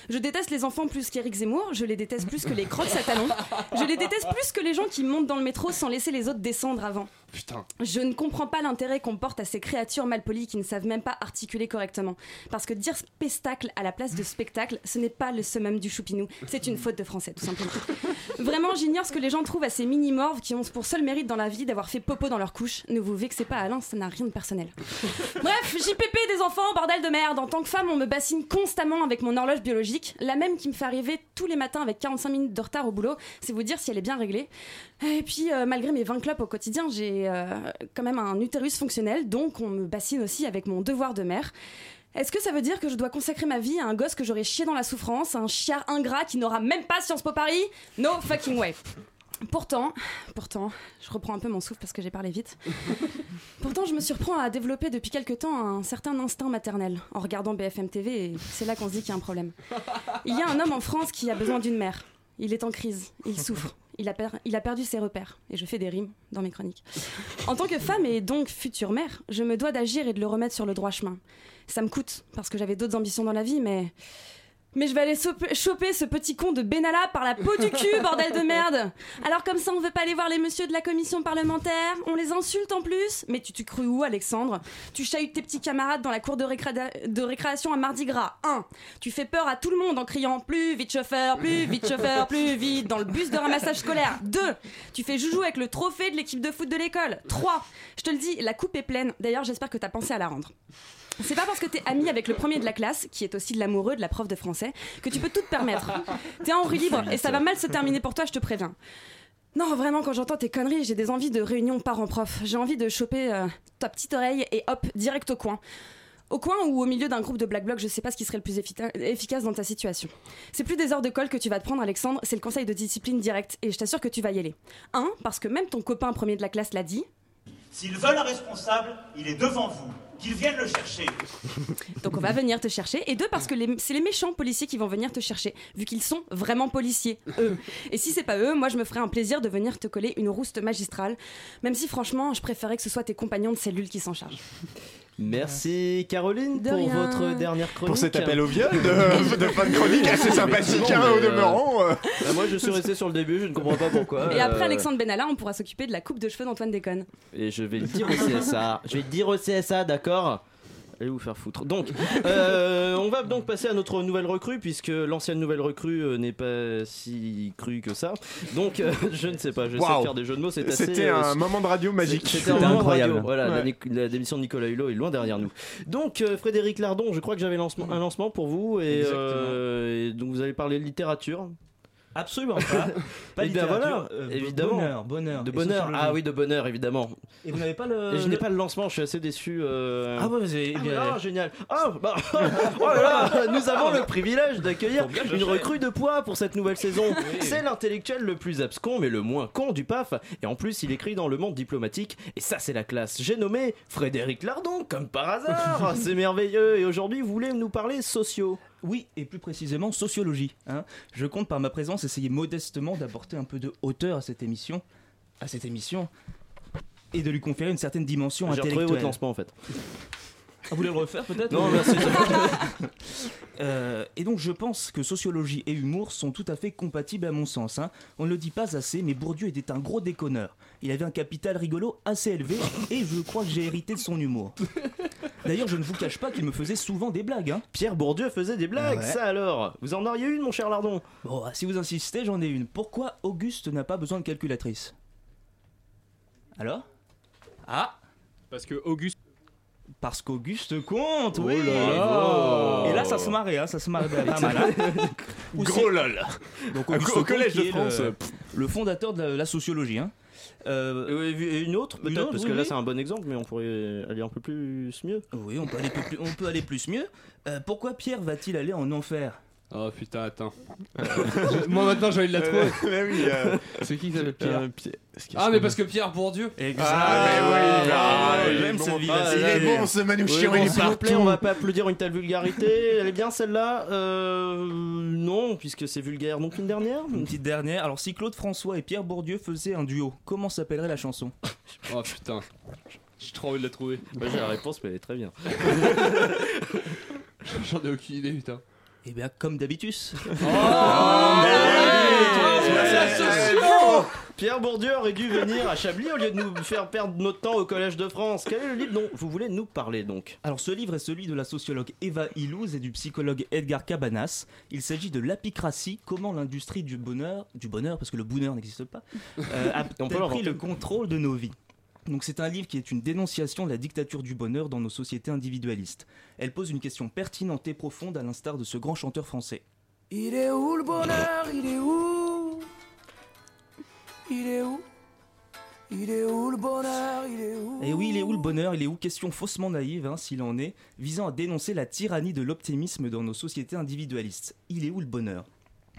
Je déteste les enfants plus qu'Éric Zemmour, je les déteste plus que les crocs à talons. Je les déteste plus que les gens qui montent dans le métro sans laisser les autres descendre avant. Je ne comprends pas l'intérêt qu'on porte à ces créatures malpolies qui ne savent même pas articuler correctement. Parce que dire spectacle à la place de spectacle, ce n'est pas le summum du choupinou. C'est une faute de français, tout simplement. Vraiment, j'ignore ce que les gens trouvent à ces mini-morves qui ont pour seul mérite dans la vie d'avoir fait popo dans leur couche. Ne vous vexez pas, Alain, ça n'a rien de personnel. Bref, JPP des enfants, bordel de merde. En tant que femme, on me bassine constamment avec mon horloge biologique, la même qui me fait arriver tous les matins avec 45 minutes de retard au boulot. C'est vous dire si elle est bien réglée. Et puis, euh, malgré mes 20 clopes au quotidien, j'ai euh, quand même un utérus fonctionnel, donc on me bassine aussi avec mon devoir de mère. Est-ce que ça veut dire que je dois consacrer ma vie à un gosse que j'aurais chié dans la souffrance, un chiard ingrat qui n'aura même pas Sciences Po Paris? No fucking way. Pourtant, pourtant, je reprends un peu mon souffle parce que j'ai parlé vite. Pourtant, je me surprends à développer depuis quelque temps un certain instinct maternel en regardant BFM TV et c'est là qu'on se dit qu'il y a un problème. Il y a un homme en France qui a besoin d'une mère. Il est en crise, il souffre, il a, perdu ses repères et je fais des rimes dans mes chroniques. En tant que femme et donc future mère, je me dois d'agir et de le remettre sur le droit chemin. Ça me coûte parce que j'avais d'autres ambitions dans la vie, mais mais je vais aller choper ce petit con de Benalla par la peau du cul, bordel de merde Alors comme ça, on veut pas aller voir les messieurs de la commission parlementaire On les insulte en plus Mais tu, tu cru où, Alexandre? Tu chahutes tes petits camarades dans la cour de récréation à Mardi Gras 1. Tu fais peur à tout le monde en criant « Plus vite chauffeur, plus vite chauffeur, plus vite » dans le bus de ramassage scolaire 2. Tu fais joujou avec le trophée de l'équipe de foot de l'école 3. Je te le dis, la coupe est pleine. D'ailleurs, j'espère que t'as pensé à la rendre. C'est pas parce que t'es ami avec le premier de la classe, qui est aussi de l'amoureux de la prof de français, que tu peux tout te permettre. T'es en roue libre et ça va mal se terminer pour toi, je te préviens. Non, vraiment, quand j'entends tes conneries, j'ai des envies de réunion parents-prof. J'ai envie de choper euh, ta petite oreille et hop, direct au coin. Au coin ou au milieu d'un groupe de black bloc, je sais pas ce qui serait le plus effica- efficace dans ta situation. C'est plus des heures de colle que tu vas te prendre, Alexandre, c'est le conseil de discipline direct et je t'assure que tu vas y aller. Un, parce que même ton copain premier de la classe l'a dit, S'ils veulent un responsable, il est devant vous. Qu'ils viennent le chercher. Donc on va venir te chercher. Et deux, parce que c'est les méchants policiers qui vont venir te chercher, vu qu'ils sont vraiment policiers, eux. Et si c'est pas eux, moi je me ferai un plaisir de venir te coller une rouste magistrale, même si franchement, je préférais que ce soit tes compagnons de cellule qui s'en chargent. Merci Caroline De pour rien. votre dernière chronique. Pour cet appel au viol de, de fin de chronique assez sympathique hein, au demeurant. euh. Bah, moi je suis resté sur le début, je ne comprends pas pourquoi. Et après euh, Alexandre Benalla, on pourra s'occuper de la coupe de cheveux d'Antoine Déconne. Et je vais le dire au CSA. Je vais le dire au CSA, d'accord? Allez vous faire foutre. Donc, euh, on va donc passer à notre nouvelle recrue, puisque l'ancienne nouvelle recrue euh, n'est pas si crue que ça. Donc, euh, je ne sais pas, je sais faire des jeux de mots, c'est assez. C'était euh, un moment de radio magique. C'était un moment incroyable. radio. Voilà, la, Ouais. Nic- la démission de Nicolas Hulot est loin derrière nous. Donc, euh, Frédéric Lardon, je crois que j'avais lancement- un lancement pour vous, et, Exactement. euh, et donc vous allez parler de littérature. Absolument pas. Pas Eh bien, littérature, voilà, euh, évidemment. Bonheur, bonheur. De bonheur. Ah oui, de bonheur, évidemment. Et vous n'avez pas le. Et je n'ai pas le lancement, je suis assez déçu. euh. Ah ouais, vous avez. Ah, bien- voilà, génial. Ah, bah, oh là là, nous avons le privilège d'accueillir une recrue de poids pour cette nouvelle saison. C'est l'intellectuel le plus abscon mais le moins con du PAF. Et en plus, il écrit dans le monde diplomatique. Et ça, c'est la classe. J'ai nommé Frédéric Lardon, comme par hasard. c'est merveilleux. Et aujourd'hui, vous voulez nous parler sociaux Oui, et plus précisément sociologie. hein. Je compte par ma présence essayer modestement d'apporter un peu de hauteur à cette émission, à cette émission, et de lui conférer une certaine dimension J'ai intellectuelle. votre lancement en fait. Ah, vous voulez le refaire peut-être Non, merci. Euh, et donc je pense que sociologie et humour sont tout à fait compatibles à mon sens. hein. On ne le dit pas assez, mais Bourdieu était un gros déconneur. Il avait un capital rigolo assez élevé et je crois que j'ai hérité de son humour. D'ailleurs, je ne vous cache pas qu'il me faisait souvent des blagues. hein. Pierre Bourdieu faisait des blagues, Ouais. ça alors? Vous en auriez une, mon cher Lardon? Bon, si vous insistez, j'en ai une. Pourquoi Auguste n'a pas besoin de calculatrice? Alors? Ah Parce que Auguste. Parce qu'Auguste compte, Oh oui là là. Et là, ça se marrait, hein, ça se marrait pas mal. hein. Gros lol. Donc Au Auguste au collège de est France, le, euh, le fondateur de la, la sociologie. Hein. Euh, Et une autre peut-être Parce oui, que là oui. c'est un bon exemple, mais on pourrait aller un peu plus mieux. Oui, on peut aller plus, on peut aller plus mieux. Euh, pourquoi Pierre va-t-il aller en enfer? Oh putain, attends. Je- Moi maintenant j'ai envie de la trouver. mais oui, euh, C'est qui qui s'appelle Pierre euh, est-ce qu'il Ah mais parce que Pierre Bourdieu. Ah, mais oui, ah, il est j'aime bon. cette Ah, vivacité. Il est bon ce Manouchian, Oui, il bon, est S'il vous plaît, partout. on va pas applaudir une telle vulgarité. Elle est bien celle-là euh, Non, puisque c'est vulgaire. Donc une dernière? Une petite dernière. Alors, si Claude François et Pierre Bourdieu faisaient un duo, comment s'appellerait la chanson? Oh putain. J'ai trop envie de la trouver. Moi j'ai la réponse, mais elle est très bien. J'en ai aucune idée putain. Eh bien, comme d'habitus. Pierre Bourdieu aurait dû venir à Chablis au lieu de nous faire perdre notre temps au Collège de France. Quel est le livre dont vous voulez nous parler donc? Alors, ce livre est celui de la sociologue Eva Illouz et du psychologue Edgar Cabanas. Il s'agit de l'apicratie, comment l'industrie du bonheur, du bonheur, parce que le bonheur n'existe pas, euh, a pris le contrôle de nos vies. Donc c'est un livre qui est une dénonciation de la dictature du bonheur dans nos sociétés individualistes. Elle pose une question pertinente et profonde à l'instar de ce grand chanteur français. Il est où le bonheur? Il est où? Il est où? Il est où le bonheur? Il est où? Et oui, il est où le bonheur? Il est où? Question faussement naïve, hein, s'il en est, visant à dénoncer la tyrannie de l'optimisme dans nos sociétés individualistes. Il est où le bonheur?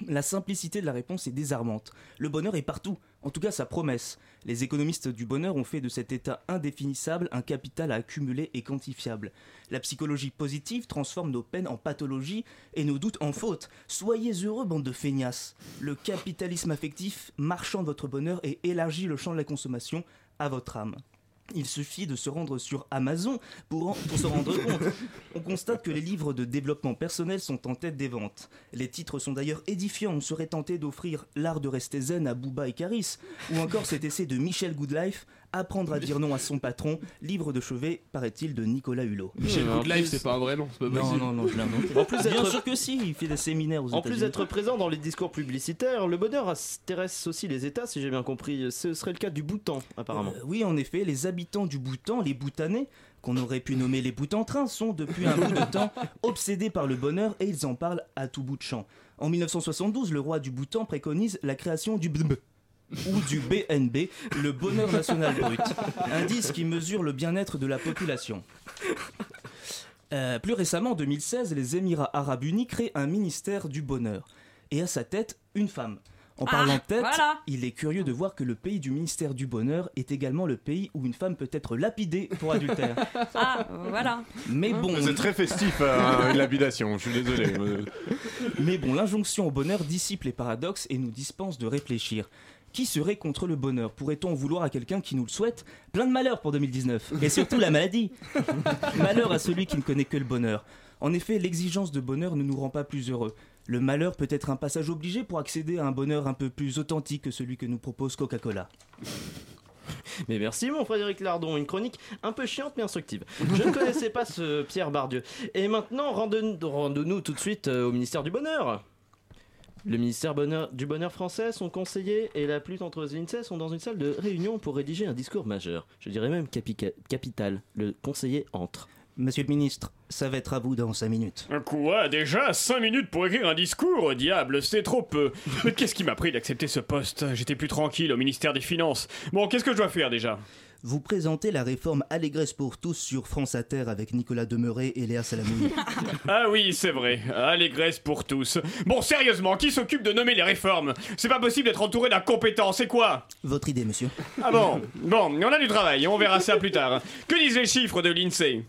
La simplicité de la réponse est désarmante. Le bonheur est partout, en tout cas sa promesse. Les économistes du bonheur ont fait de cet état indéfinissable un capital à accumuler et quantifiable. La psychologie positive transforme nos peines en pathologie et nos doutes en fautes. Soyez heureux, bande de feignasses. Le capitalisme affectif marchand de votre bonheur et élargit le champ de la consommation à votre âme. Il suffit de se rendre sur Amazon pour, se rendre compte. On constate que les livres de développement personnel sont en tête des ventes. Les titres sont d'ailleurs édifiants. On serait tenté d'offrir L'art de rester zen à Booba et Caris, ou encore cet essai de Michel Goodlife, Apprendre à dire non à son patron, livre de chevet, paraît-il, de Nicolas Hulot. Michel en Goodlife plus- c'est pas un vrai nom, c'est pas Non, possible. non, non, je l'ai inventé. En plus Bien sûr que si, il fait des séminaires aux En plus d'être présent dans les discours publicitaires, le bonheur intéresse aussi les États, si j'ai bien compris. Ce serait le cas du Bhoutan, apparemment. Euh, oui, en effet, les habitants du Bhoutan, les Bhoutanais, qu'on aurait pu nommer les Bhoutantrains, sont depuis un bout de temps obsédés par le bonheur et ils en parlent à tout bout de champ. En 1972, le roi du Bhoutan préconise la création du BNB ou du BNB, le bonheur national brut, indice qui mesure le bien-être de la population. Euh, plus récemment, en 2016, les Émirats arabes unis créent un ministère du bonheur. Et à sa tête, une femme. En Ah, parlant de tête, voilà. il est curieux de voir que le pays du ministère du bonheur est également le pays où une femme peut être lapidée pour adultère. Ah, voilà. Mais bon, C'est très festif, euh, l'habillation, je suis désolé. Mais bon, l'injonction au bonheur dissipe les paradoxes et nous dispense de réfléchir. Qui serait contre le bonheur Pourrait-on en vouloir à quelqu'un qui nous le souhaite Plein de malheur pour 2019. Et surtout la maladie. malheur à celui qui ne connaît que le bonheur. En effet, l'exigence de bonheur ne nous rend pas plus heureux. Le malheur peut être un passage obligé pour accéder à un bonheur un peu plus authentique que celui que nous propose Coca-Cola. Mais merci mon Frédéric Lardon, une chronique un peu chiante mais instructive. Je ne connaissais pas ce Pierre Bardieu. Et maintenant, rende- rendons-nous tout de suite euh, au ministère du Bonheur. Le ministère bonheur- du Bonheur français, son conseiller et la plus entre l'INSEE sont dans une salle de réunion pour rédiger un discours majeur. Je dirais même capica- capital. Le conseiller entre. Monsieur le ministre, ça va être à vous dans 5 minutes. Quoi Déjà 5 minutes pour écrire un discours? Diable, c'est trop peu. Mais qu'est-ce qui m'a pris d'accepter ce poste? J'étais plus tranquille au ministère des Finances. Bon, qu'est-ce que je dois faire déjà? Vous présentez la réforme Allégresse pour tous sur France Inter avec Nicolas Demeuret et Léa Salamouille. Ah oui, c'est vrai. Allégresse pour tous. Bon, sérieusement, qui s'occupe de nommer les réformes? C'est pas possible d'être entouré d'incompétents, c'est quoi? Votre idée, monsieur Ah bon Bon, on a du travail, on verra ça plus tard. Que disent les chiffres de l'INSEE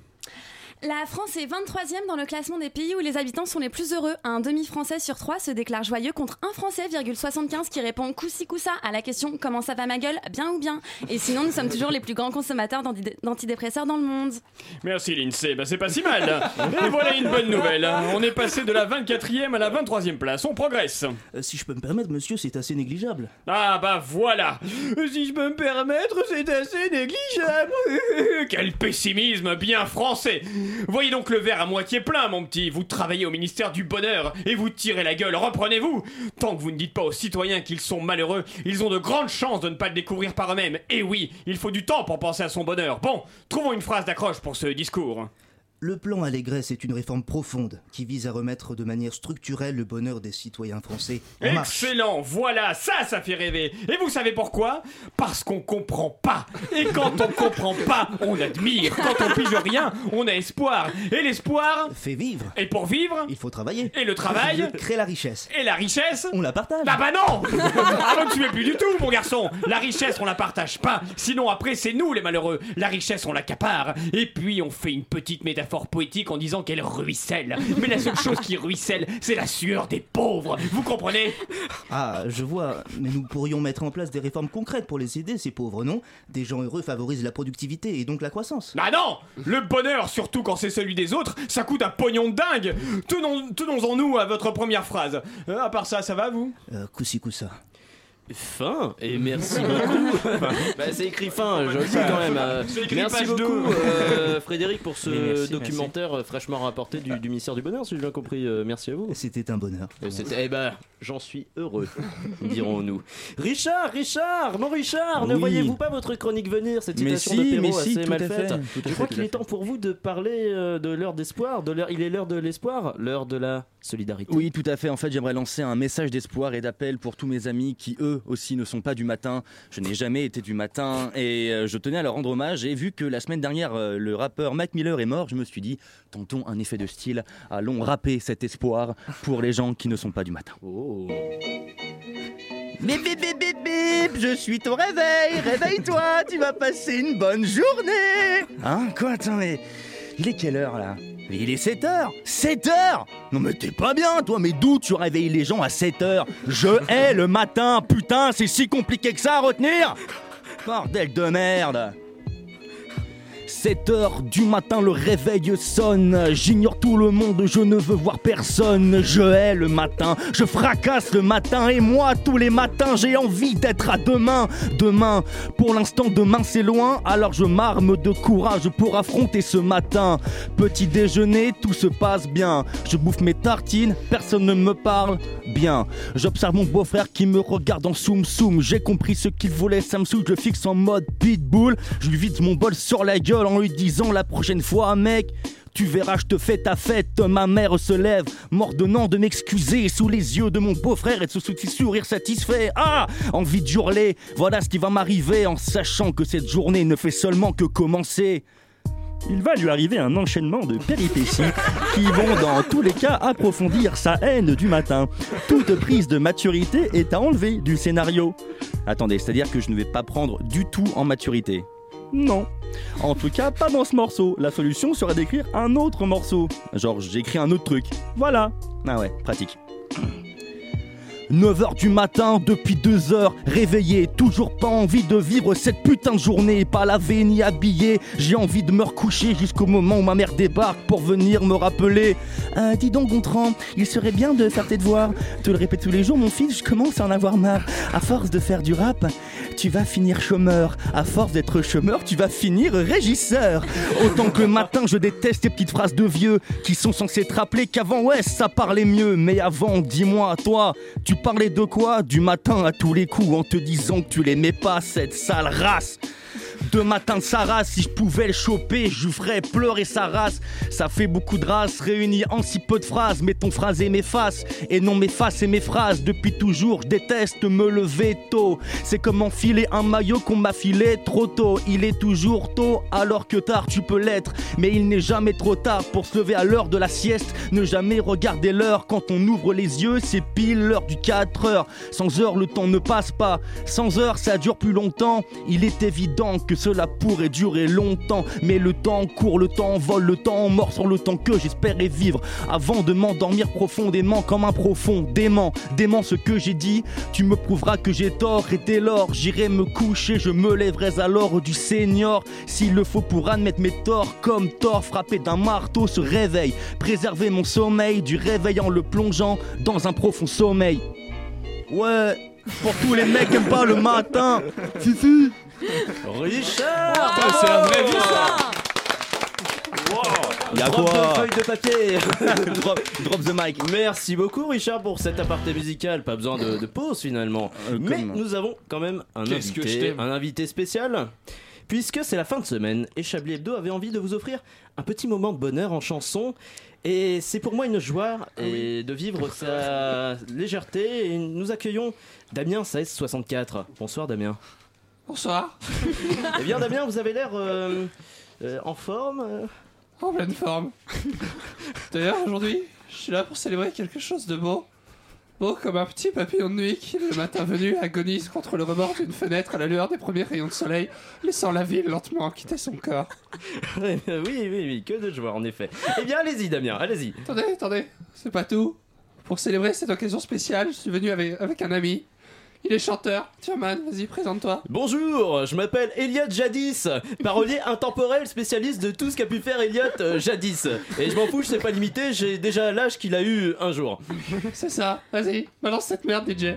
La France est 23e dans le classement des pays où les habitants sont les plus heureux. Un demi-français sur trois se déclare joyeux contre un français, 75 qui répond coussi coussa à la question comment ça va ma gueule? Bien ou bien? Et sinon, nous sommes toujours les plus grands consommateurs d'anti- d'antidépresseurs dans le monde. Merci Lindsay, bah c'est pas si mal. Et voilà une bonne nouvelle. On est passé de la 24e à la 23e place. On progresse. Euh, si je peux me permettre, monsieur, c'est assez négligeable. Ah bah voilà. Si je peux me permettre, c'est assez négligeable. Quel pessimisme bien français. Voyez donc le verre à moitié plein, mon petit. Vous travaillez au ministère du Bonheur et vous tirez la gueule. Reprenez-vous. Tant que vous ne dites pas aux citoyens qu'ils sont malheureux, ils ont de grandes chances de ne pas le découvrir par eux-mêmes. Et oui, il faut du temps pour penser à son bonheur. Bon, trouvons une phrase d'accroche pour ce discours. Le plan Allégresse est une réforme profonde qui vise à remettre de manière structurelle le bonheur des citoyens français en marche. Excellent, voilà, ça, ça fait rêver. Et vous savez pourquoi? Parce qu'on comprend pas. Et quand on comprend pas, on admire. Quand on pige rien, on a espoir. Et l'espoir Fait vivre. Et pour vivre Il faut travailler. Et le travail Crée la richesse. Et la richesse On la partage. Ah bah non Ah donc tu es plus du tout, mon garçon La richesse, on la partage pas. Sinon, après, c'est nous les malheureux. La richesse, on l'accapare. Et puis, on fait une petite métaphore poétique en disant qu'elle ruisselle. Mais la seule chose qui ruisselle, c'est la sueur des pauvres. Vous comprenez? Ah, je vois, mais nous pourrions mettre en place des réformes concrètes pour les aider, ces pauvres, non? Des gens heureux favorisent la productivité et donc la croissance. Ah non Le bonheur, surtout quand c'est celui des autres, ça coûte un pognon de dingue Tenons- Tenons-en nous à votre première phrase. Euh, à part ça, ça va vous? Euh, coussi coussa. Fin et merci beaucoup. bah, c'est écrit fin, je le dis quand même. euh, merci beaucoup, euh, Frédéric, pour ce merci, documentaire euh, fraîchement rapporté du, du ministère du Bonheur, si j'ai bien compris. Euh, merci à vous. C'était un bonheur. C'était- Eh ben, j'en suis heureux, dirons-nous. Richard, Richard, mon Richard, ne voyez-vous pas votre chronique venir? Cette Mais citation si, de Perrault si, assez tout mal fait, faite. Je crois qu'il est temps pour vous de parler euh, de l'heure d'espoir. De l'heure, il est l'heure de l'espoir, l'heure de la solidarité. Oui, tout à fait. En fait, j'aimerais lancer un message d'espoir et d'appel pour tous mes amis qui, eux aussi, ne sont pas du matin. Je n'ai jamais été du matin et euh, je tenais à leur rendre hommage. Et vu que la semaine dernière, euh, le rappeur Mac Miller est mort, je me suis dit, tentons un effet de style. Allons rapper cet espoir pour les gens qui ne sont pas du matin. Oh. Bip bip bip bip bip, je suis ton réveil, réveille-toi, tu vas passer une bonne journée Hein? Quoi? Attends mais... Il est quelle heure là? Mais Il est 7 heures 7 heures! Non mais t'es pas bien toi, mais d'où tu réveilles les gens à 7 heures? Je hais le matin, putain, c'est si compliqué que ça à retenir! Bordel de merde 7 heures du matin, le réveil sonne. J'ignore tout le monde, je ne veux voir personne. Je hais le matin, je fracasse le matin. Et moi, tous les matins, j'ai envie d'être à demain. Demain, pour l'instant, demain c'est loin. Alors je m'arme de courage pour affronter ce matin. Petit déjeuner, tout se passe bien. Je bouffe mes tartines, personne ne me parle bien. J'observe mon beau-frère qui me regarde en soum soum. J'ai compris ce qu'il voulait, saoule, je le fixe en mode pitbull. Je lui vide mon bol sur la gueule en lui disant la prochaine fois, mec. Tu verras, je te fais ta fête. Ma mère se lève, m'ordonnant de m'excuser sous les yeux de mon beau-frère et de ce sourire satisfait. Ah Envie de hurler, voilà ce qui va m'arriver en sachant que cette journée ne fait seulement que commencer. Il va lui arriver un enchaînement de péripéties qui vont dans tous les cas approfondir sa haine du matin. Toute prise de maturité est à enlever du scénario. Attendez, c'est-à-dire que je ne vais pas prendre du tout en maturité. Non. En tout cas, pas dans ce morceau. La solution serait d'écrire un autre morceau. Genre, j'écris un autre truc. Voilà. Ah ouais, pratique. 9h du matin, depuis 2 heures, réveillé, toujours pas envie de vivre cette putain de journée, pas lavé ni habillé, j'ai envie de me recoucher jusqu'au moment où ma mère débarque pour venir me rappeler. Euh, dis donc Gontran, il serait bien de faire tes devoirs. Te le répète tous les jours mon fils, je commence à en avoir marre. À force de faire du rap, tu vas finir chômeur. À force d'être chômeur, tu vas finir régisseur. Autant que matin, je déteste ces petites phrases de vieux qui sont censées te rappeler qu'avant, ouais, ça parlait mieux. Mais avant, dis-moi, toi, tu parlais de quoi? Du matin à tous les coups en te disant que tu l'aimais pas, cette sale race. De matin de sa race, si je pouvais le choper, je ferais pleurer sa race. Ça fait beaucoup de races réunies en si peu de phrases. Mettons phrases et mes et non mes faces et mes phrases. Depuis toujours, je déteste me lever tôt. C'est comme enfiler un maillot qu'on m'a filé trop tôt. Il est toujours tôt, alors que tard tu peux l'être. Mais il n'est jamais trop tard pour se lever à l'heure de la sieste. Ne jamais regarder l'heure quand on ouvre les yeux, c'est pile l'heure du 4 heures. Sans heure, le temps ne passe pas. Sans heure, ça dure plus longtemps. Il est évident que cela pourrait durer longtemps. Mais le temps court, le temps vole, le temps mord sur le temps que j'espérais vivre. Avant de m'endormir profondément comme un profond dément. Dément ce que j'ai dit, tu me prouveras que j'ai tort. Et dès lors, j'irai me coucher, je me lèverai alors du Seigneur. S'il le faut pour admettre mes torts, comme tort frappé d'un marteau se réveille. Préserver mon sommeil du réveil en le plongeant dans un profond sommeil. Ouais, pour tous les mecs qui aiment pas le matin. Fifi. Richard c'est un vrai Richard Y'a Drop quoi de feuille de papier drop, drop the mic. Merci beaucoup Richard pour cet aparté musical. Pas besoin de, de pause finalement. Euh, Mais comme- nous avons quand même un invité, un invité spécial. Puisque c'est la fin de semaine et Chablis Hebdo avait envie de vous offrir un petit moment de bonheur en chanson. Et c'est pour moi une joie et de vivre sa légèreté. Et nous accueillons Damien 1664. Bonsoir Damien. Bonsoir. Eh bien Damien, vous avez l'air euh, euh, en forme. euh. En pleine forme. D'ailleurs, aujourd'hui, je suis là pour célébrer quelque chose de beau. Beau comme un petit papillon de nuit qui, le matin venu, agonise contre le rebord d'une fenêtre à la lueur des premiers rayons de soleil, laissant la ville lentement quitter son corps. oui, oui, oui, que de joie en effet. Eh bien allez-y Damien, allez-y. Attendez, attendez, c'est pas tout. Pour célébrer cette occasion spéciale, je suis venu avec, avec un ami. Il est chanteur. Tiens, man, vas-y, présente-toi. Bonjour, je m'appelle Elliot Jadis, parolier intemporel spécialiste de tout ce qu'a pu faire Elliot euh, jadis. Et je m'en fous, je sais pas limiter, j'ai déjà l'âge qu'il a eu un jour. C'est ça, vas-y, balance cette merde, DJ.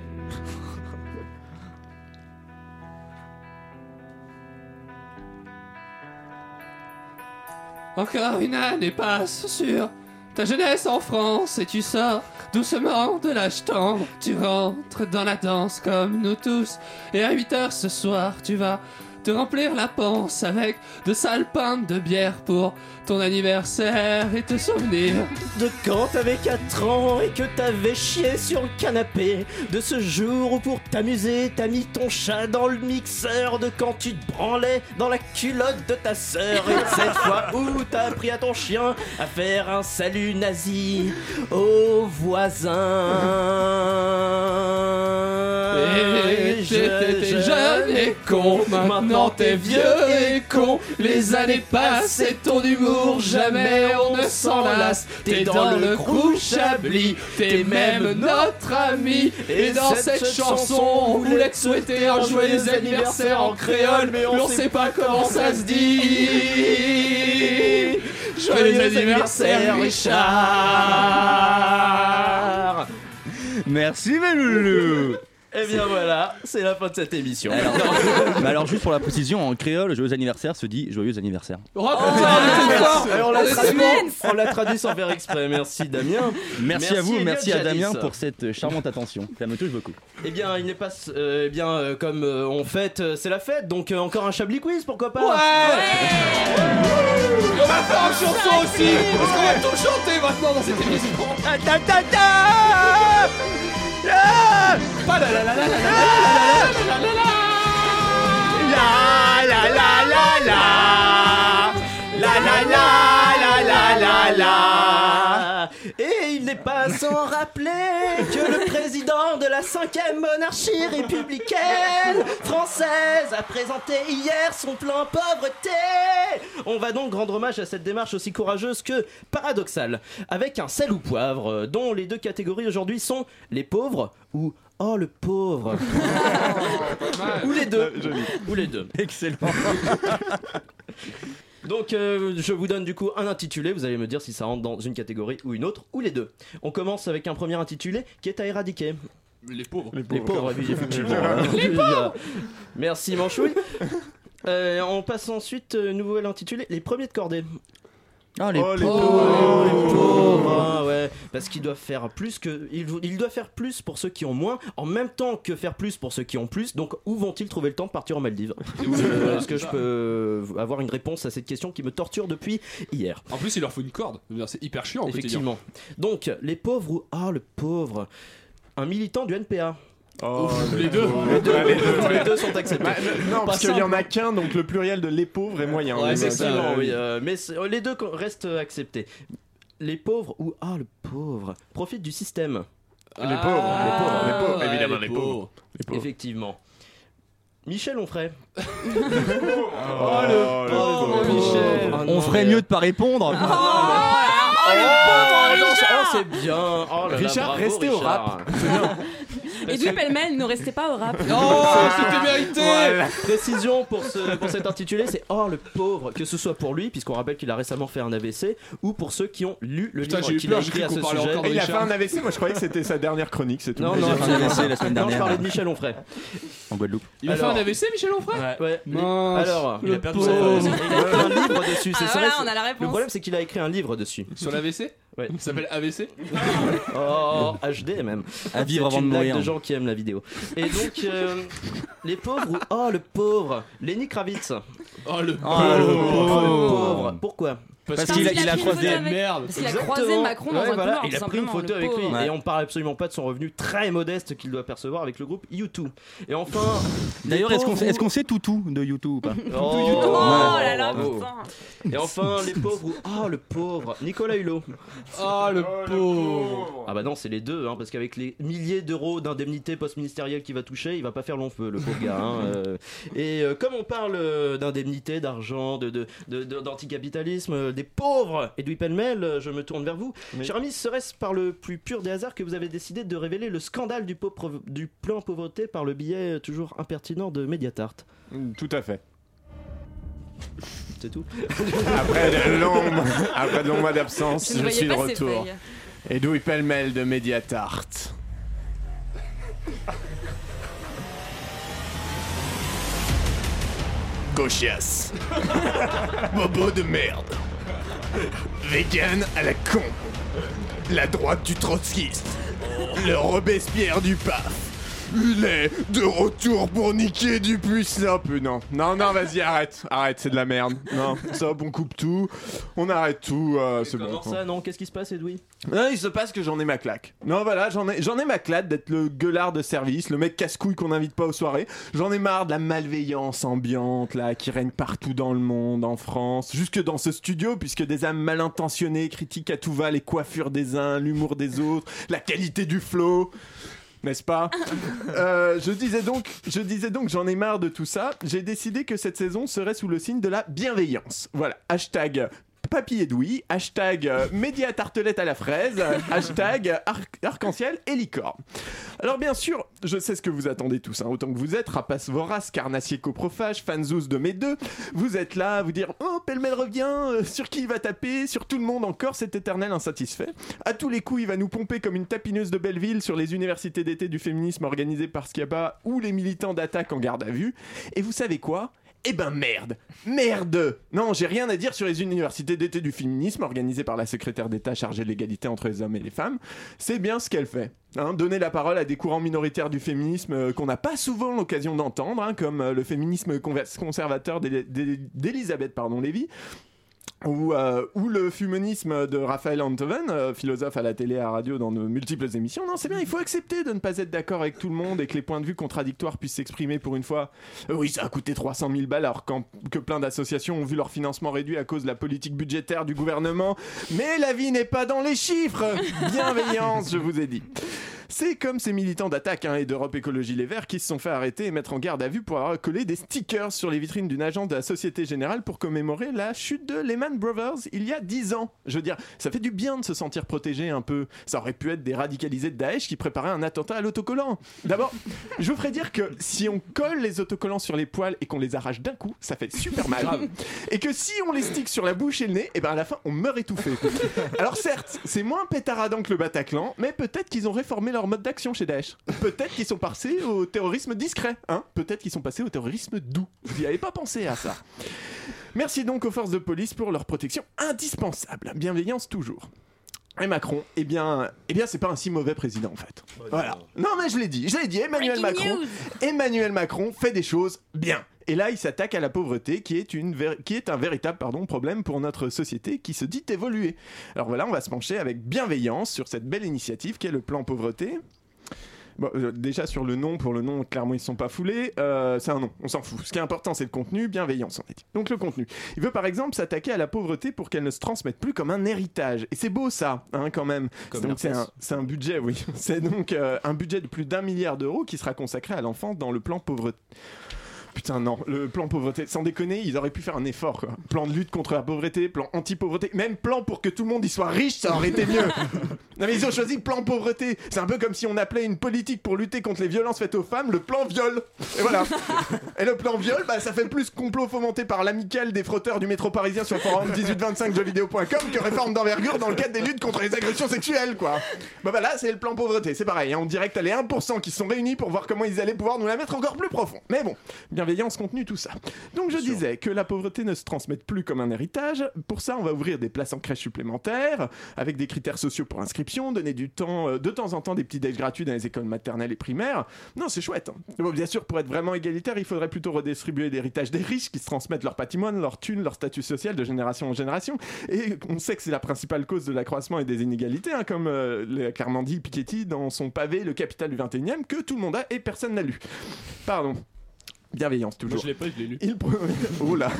Encore une année passe sur jeunesse en France et tu sors doucement de l'âge tendre. Tu rentres dans la danse comme nous tous et à 8 heures ce soir tu vas te remplir la panse avec de sales pintes de bière pour ton anniversaire et te souvenir. De quand t'avais 4 ans et que t'avais chié sur le canapé. De ce jour où pour t'amuser t'as mis ton chat dans le mixeur. De quand tu te branlais dans la culotte de ta sœur. Et de cette fois où t'as appris à ton chien à faire un salut nazi aux voisins. Et t'étais jeune et con, maintenant t'es vieux et con. Les années passent et ton humour, jamais on ne s'en lasse. T'es dans le crew Chablis, t'es même notre ami. Et dans cette chanson, on voulait te souhaiter un joyeux anniversaire en créole, mais on sait pas comment ça se dit. Joyeux anniversaire, Richard! Merci, mes loulous. Et bien voilà, c'est la fin de cette émission. Alors, mais alors, juste pour la précision, en créole, joyeux anniversaire se dit joyeux anniversaire. Oh, on l'a traduit, suspense on l'a traduit sans faire exprès. Merci Damien. Merci, à vous, Elliot merci à. Damien pour cette charmante attention. Ça me touche beaucoup. Eh bien, il n'est pas. euh, eh bien, euh, comme euh, on fête, euh, c'est la fête, donc euh, encore un Chablis quiz, pourquoi pas Ouais On va faire une chanson aussi Parce qu'on va tout chanter maintenant dans cette émission Ta ta ta la la la la la pas sans rappeler que le président de la cinquième monarchie républicaine française a présenté hier son plan pauvreté. On va donc rendre hommage à cette démarche aussi courageuse que paradoxale, avec un sel ou poivre, euh, dont les deux catégories aujourd'hui sont les pauvres ou oh le pauvre, ou les deux, ou les deux. Excellent. Donc euh, je vous donne du coup un intitulé, vous allez me dire si ça rentre dans une catégorie ou une autre, ou les deux. On commence avec un premier intitulé qui est à éradiquer. Les pauvres Les pauvres, oui, effectivement. Les pauvres Merci Manchouille. Euh, on passe ensuite, euh, nouvel intitulé, les premiers de cordée. Ah, les Oh, les pauvres. Oh, les pauvres, hein, ouais. Parce qu'ils doivent faire plus que. Ils, ils doivent faire plus pour ceux qui ont moins, en même temps que faire plus pour ceux qui ont plus. Donc, où vont-ils trouver le temps de partir aux Maldives? Euh, Est-ce que je peux avoir une réponse à cette question qui me torture depuis hier? En plus, il leur faut une corde. C'est hyper chiant. Effectivement. Donc, les pauvres ou. Ah, le pauvre Un militant du NPA. Oh, les deux. Les deux, Ouais, les deux, les ouais. deux sont acceptés. Bah, non, Pas parce qu'il y en a qu'un, donc le pluriel de les pauvres est moyen. Ouais, Mais c'est ça, ça, euh, oui, euh, mais c'est- les deux restent acceptés. Les pauvres ou ah le pauvre profitent du système. Les pauvres, les pauvres, les pauvres, évidemment, les pauvres. Les pauvres. Effectivement. Michel Onfray. Oh, le pauvre Michel. Ah non, On ferait mais- mieux de pas répondre. Oh, non, c'est- oh, c'est bien. Oh là là, Richard, bravo, restez au Richard. Et Edoui Pellemel, ne restez pas au rap. Oh, c'était mérité Voilà. Précision pour, ce, pour cet intitulé, c'est Oh le pauvre, que ce soit pour lui, puisqu'on rappelle qu'il a récemment fait un AVC, ou pour ceux qui ont lu le Putain, livre qu'il a écrit à ce sujet. Et il a fait un AVC, moi je croyais que c'était sa dernière chronique, c'est tout. Non, J'ai non, fait un AVC la semaine non, je dernière. parlais de Michel Onfray. En Guadeloupe. Il a fait Alors- un AVC, Michel Onfray Ouais. Alors, Il a perdu le sa. Il a écrit un livre dessus. C'est Ah, ça, on a la Le réponse. problème, c'est qu'il a écrit un livre dessus. Sur l'AVC Ouais. Il s'appelle AVC Oh, HD même. À vivre C'est avant de une blague mourir. de gens qui aiment la vidéo. Et donc, euh, les pauvres ou oh le pauvre, Lenny Kravitz. Oh le le Oh, le pauvre. Pourquoi? Parce Parce qu'il a, il croisé. avec- Merde Parce qu'il a croisé. Macron dans Ouais, un voilà, couloir, Il a pris une photo avec lui et on parle absolument pas de son revenu très modeste qu'il doit percevoir avec le groupe U2. Et enfin. D'ailleurs, est-ce qu'on est-ce qu'on sait toutou de YouTube ou pas Oh, Oh là là, bravo. putain. Et enfin, les pauvres ou Oh le pauvre Nicolas Hulot. Oh le pauvre Ah bah non, c'est les deux, hein, parce qu'avec les milliers d'euros d'indemnité post-ministérielle qu'il va toucher, il va pas faire long feu, le pauvre gars. hein, euh. Et euh, comme on parle euh, d'indemnité, d'argent, de, de, de- de- d'anticapitalisme, des pauvres, Edoui Pellemel, euh, je me tourne vers vous. Cher ami, serait-ce par le plus pur des hasards que vous avez décidé de révéler le scandale du, pauvre- du plan pauvreté par le billet euh, toujours impertinent de Mediatart? Mm, Tout à fait. C'est tout Après de longs, après longs mois d'absence, Je je suis de retour. Edoui Pellemel de Mediatart. Gauchias. Bobo de merde. Vegan à la con. La droite du trotskiste. Le Robespierre du PAF. Il est de retour pour niquer du puissant. Non, non, non, vas-y, arrête. Arrête, c'est de la merde. Non, stop, on coupe tout. On arrête tout. euh, c'est bon. Quoi. ça, non? Qu'est-ce qui se passe, Edoui? Non, il se passe que j'en ai ma claque. Non, voilà, j'en ai, j'en ai ma claque d'être le gueulard de service, le mec casse-couille qu'on n'invite pas aux soirées. J'en ai marre de la malveillance ambiante, là, qui règne partout dans le monde, en France, jusque dans ce studio, puisque des âmes mal intentionnées critiquent à tout va les coiffures des uns, l'humour des autres, la qualité du flow. N'est-ce pas? Euh, Je disais donc, je disais donc, j'en ai marre de tout ça. J'ai décidé que cette saison serait sous le signe de la bienveillance. Voilà, hashtag Papy Edoui, hashtag euh, média tartelette à la fraise, hashtag arc- arc-en-ciel et licorne. Alors bien sûr, je sais ce que vous attendez tous, hein, autant que vous êtes, rapaces voraces, carnassiers coprophages, fanzous de mes deux, vous êtes là à vous dire « Oh, Pellemel revient, euh, sur qui il va taper Sur tout le monde encore, cet éternel insatisfait. À tous les coups, il va nous pomper comme une tapineuse de Belleville sur les universités d'été du féminisme organisées par Schiaba ou les militants d'attaque en garde à vue. Et vous savez quoi? Eh ben merde Merde Non, j'ai rien à dire sur les universités d'été du féminisme organisées par la secrétaire d'État chargée de l'égalité entre les hommes et les femmes. C'est bien ce qu'elle fait. Hein, donner la parole à des courants minoritaires du féminisme euh, qu'on n'a pas souvent l'occasion d'entendre, hein, comme euh, le féminisme conservateur d'Elisabeth Lévy, ou, euh, ou le fumonisme de Raphaël Antoven, euh, philosophe à la télé et à la radio dans de multiples émissions. Non, c'est bien, il faut accepter de ne pas être d'accord avec tout le monde et que les points de vue contradictoires puissent s'exprimer pour une fois. Euh, oui, ça a coûté 300 000 balles alors que plein d'associations ont vu leur financement réduit à cause de la politique budgétaire du gouvernement. Mais la vie n'est pas dans les chiffres Bienveillance, je vous ai dit. C'est comme ces militants d'attaque hein, et d'Europe Écologie Les Verts qui se sont fait arrêter et mettre en garde à vue pour avoir collé des stickers sur les vitrines d'une agence de la Société Générale pour commémorer la chute de Lehman Brothers il y a 10 ans. Je veux dire, ça fait du bien de se sentir protégé un peu. Ça aurait pu être des radicalisés de Daesh qui préparaient un attentat à l'autocollant. D'abord, je vous ferai dire que si on colle les autocollants sur les poils et qu'on les arrache d'un coup, ça fait super mal. Et que si on les stick sur la bouche et le nez, et ben à la fin on meurt étouffé. Alors certes, c'est moins pétaradant que le Bataclan, mais peut-être qu'ils ont réformé leur mode d'action chez Daesh. Peut-être qu'ils sont passés au terrorisme discret, hein Peut-être qu'ils sont passés au terrorisme doux. Vous n'y avez pas pensé à ça. Merci donc aux forces de police pour leur protection indispensable. Bienveillance toujours. Et Macron, eh bien, eh bien, c'est pas un si mauvais président en fait. Voilà. Non mais je l'ai dit, je l'ai dit. Emmanuel Breaking Macron, Emmanuel Macron fait des choses bien. Et là, il s'attaque à la pauvreté, qui est, une qui est un véritable pardon, problème pour notre société qui se dit évoluer. Alors voilà, on va se pencher avec bienveillance sur cette belle initiative qui est le plan pauvreté. Bon, euh, déjà sur le nom, pour le nom, clairement ils se sont pas foulés. Euh, c'est un nom, on s'en fout. Ce qui est important, c'est le contenu, bienveillance, on a dit. Donc le contenu. Il veut par exemple s'attaquer à la pauvreté pour qu'elle ne se transmette plus comme un héritage. Et c'est beau ça, hein, quand même. Comme donc c'est un, budget, oui. C'est donc euh, un budget de plus d'un milliard d'euros qui sera consacré à l'enfant dans le plan pauvreté. Putain, non, le plan pauvreté, sans déconner, ils auraient pu faire un effort, quoi. Plan de lutte contre la pauvreté, plan anti-pauvreté, même plan pour que tout le monde y soit riche, ça aurait été mieux. non, mais ils ont choisi le plan pauvreté. C'est un peu comme si on appelait une politique pour lutter contre les violences faites aux femmes le plan viol. Et voilà. Et le plan viol, bah, ça fait plus complot fomenté par l'amicale des frotteurs du métro parisien sur le forum 1825jeuxvideo.com que réforme d'envergure dans le cadre des luttes contre les agressions sexuelles, quoi. Bah, bah là, c'est le plan pauvreté, c'est pareil. hein. On dirait que t'as les 1% qui se sont réunis pour voir comment ils allaient pouvoir nous la mettre encore plus profond. Mais bon, bienveillance, contenu, tout ça. Donc je disais que la pauvreté ne se transmette plus comme un héritage. Pour ça, on va ouvrir des places en crèche supplémentaires, avec des critères sociaux pour inscription, donner du temps, euh, de temps en temps des petits déj gratuits dans les écoles maternelles et primaires. Non, c'est chouette. hein. Bien sûr, pour être vraiment égalitaire, il faudrait plutôt redistribuer l'héritage des riches qui se transmettent leur patrimoine, leur thune, leur statut social de génération en génération. Et on sait que c'est la principale cause de l'accroissement et des inégalités, hein, comme euh, l'a clairement dit Piketty dans son pavé Le Capital du 21e, que tout le monde a et personne n'a lu. Pardon. Bienveillance, toujours. Moi, je l'ai pas, je l'ai lu. Il pro- oh là,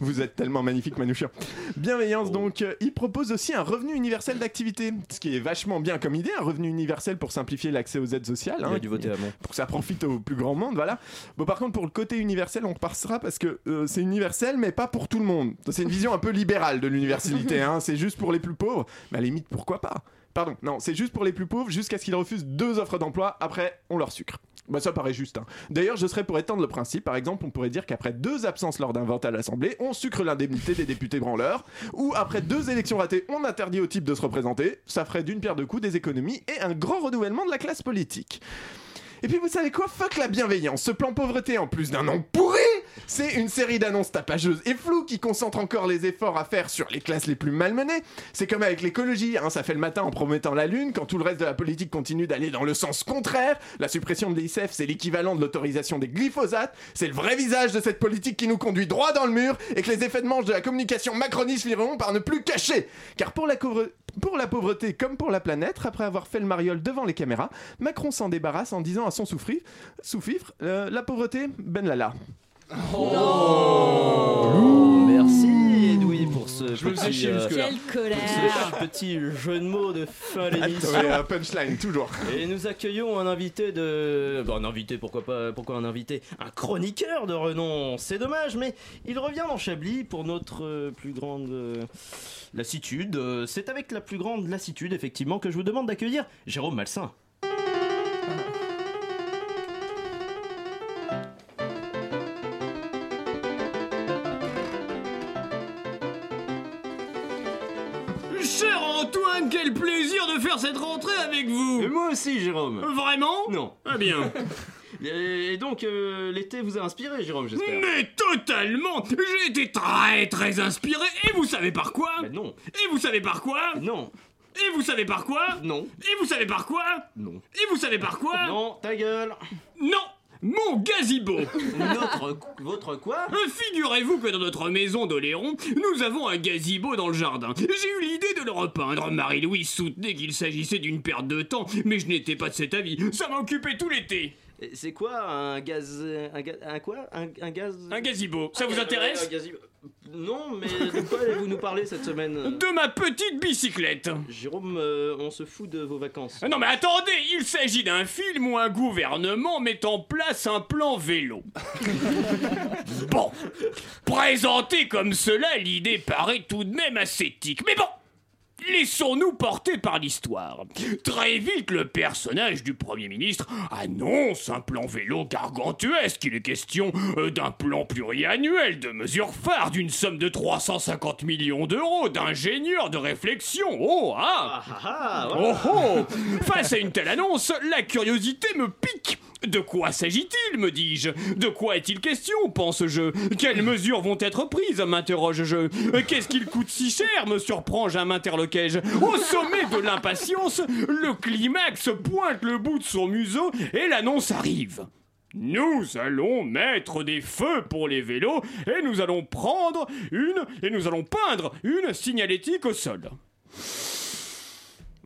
vous êtes tellement magnifique, Manouchian. Bienveillance, donc, euh, il propose aussi un revenu universel d'activité, ce qui est vachement bien comme idée, un revenu universel pour simplifier l'accès aux aides sociales. Il a dû voter avant. Pour que ça profite au plus grand monde, voilà. Bon, par contre, pour le côté universel, on repassera parce que euh, c'est universel, mais pas pour tout le monde. C'est une vision un peu libérale de l'universalité, hein. c'est juste pour les plus pauvres. Mais à la limite, pourquoi pas? Pardon, non, c'est juste pour les plus pauvres jusqu'à ce qu'ils refusent deux offres d'emploi, après, on leur sucre. Bah ça paraît juste. hein. D'ailleurs, je serais pour étendre le principe. Par exemple, on pourrait dire qu'après deux absences lors d'un vote à l'Assemblée, on sucre l'indemnité des députés branleurs. Ou après deux élections ratées, on interdit au type de se représenter. Ça ferait d'une pierre deux coups des économies et un grand renouvellement de la classe politique. Et puis vous savez quoi? Fuck la bienveillance. Ce plan pauvreté, en plus d'un nom pourri, c'est une série d'annonces tapageuses et floues qui concentrent encore les efforts à faire sur les classes les plus malmenées. C'est comme avec l'écologie, hein, ça fait le matin en promettant la lune, quand tout le reste de la politique continue d'aller dans le sens contraire. La suppression de l'ICF, c'est l'équivalent de l'autorisation des glyphosates. C'est le vrai visage de cette politique qui nous conduit droit dans le mur et que les effets de manche de la communication macroniste finiront par ne plus cacher. Car pour la, pour la pauvreté comme pour la planète, après avoir fait le mariole devant les caméras, Macron s'en débarrasse en disant à son sous-fifre, euh, la pauvreté, ben lala. Oh, pour ce Je petit, chier euh. Quelle colère. pour ce petit jeu de mots de fin d'émission. Punchline, toujours. Et nous accueillons un invité de. Bon, un invité, pourquoi pas Pourquoi un invité Un chroniqueur de renom. C'est dommage, mais il revient dans Chablis pour notre euh, plus grande euh, lassitude. Euh, C'est avec la plus grande lassitude, effectivement, que je vous demande d'accueillir Jérôme Malsain. Cette rentrée avec vous Et moi aussi, Jérôme. Vraiment? Non. Ah bien. Et donc, euh, l'été vous a inspiré, Jérôme, j'espère? Mais totalement J'ai été très très inspiré et vous savez par quoi? Non. Et vous savez par quoi? Non. Et vous savez par quoi? Non. Et vous savez par quoi? Non. Et vous savez par quoi? Non, ta gueule Non Mon gazebo Notre. Votre quoi? Euh, Figurez-vous que dans notre maison d'Oléron, nous avons un gazebo dans le jardin. J'ai eu l'idée de le repeindre. Marie-Louise soutenait qu'il s'agissait d'une perte de temps, mais je n'étais pas de cet avis. Ça m'a occupé tout l'été. C'est quoi un gaz. Un, ga- un quoi? Un, un gaz? Un gazebo, ça vous intéresse? un gazi- Non, mais de quoi allez-vous nous parler cette semaine? De ma petite bicyclette. Jérôme, euh, on se fout de vos vacances. Non mais attendez, il s'agit d'un film où un gouvernement met en place un plan vélo. bon, présenté comme cela, l'idée paraît tout de même ascétique. Mais bon, laissons-nous porter par l'histoire. Très vite, le personnage du Premier ministre annonce un plan vélo gargantuesque. Il est question euh, d'un plan pluriannuel, de mesures phares, d'une somme de 350 millions d'euros, d'ingénieurs, de réflexion. Oh, ah ah, Oh oh Face à une telle annonce, la curiosité me pique de quoi s'agit-il, me dis-je? De quoi est-il question, pense-je? Quelles mesures vont être prises, m'interroge-je? Qu'est-ce qu'il coûte si cher, me surprends-je, m'interloquai-je? Au sommet de l'impatience, le climax pointe le bout de son museau et l'annonce arrive. Nous allons mettre des feux pour les vélos et nous allons prendre une et nous allons peindre une signalétique au sol.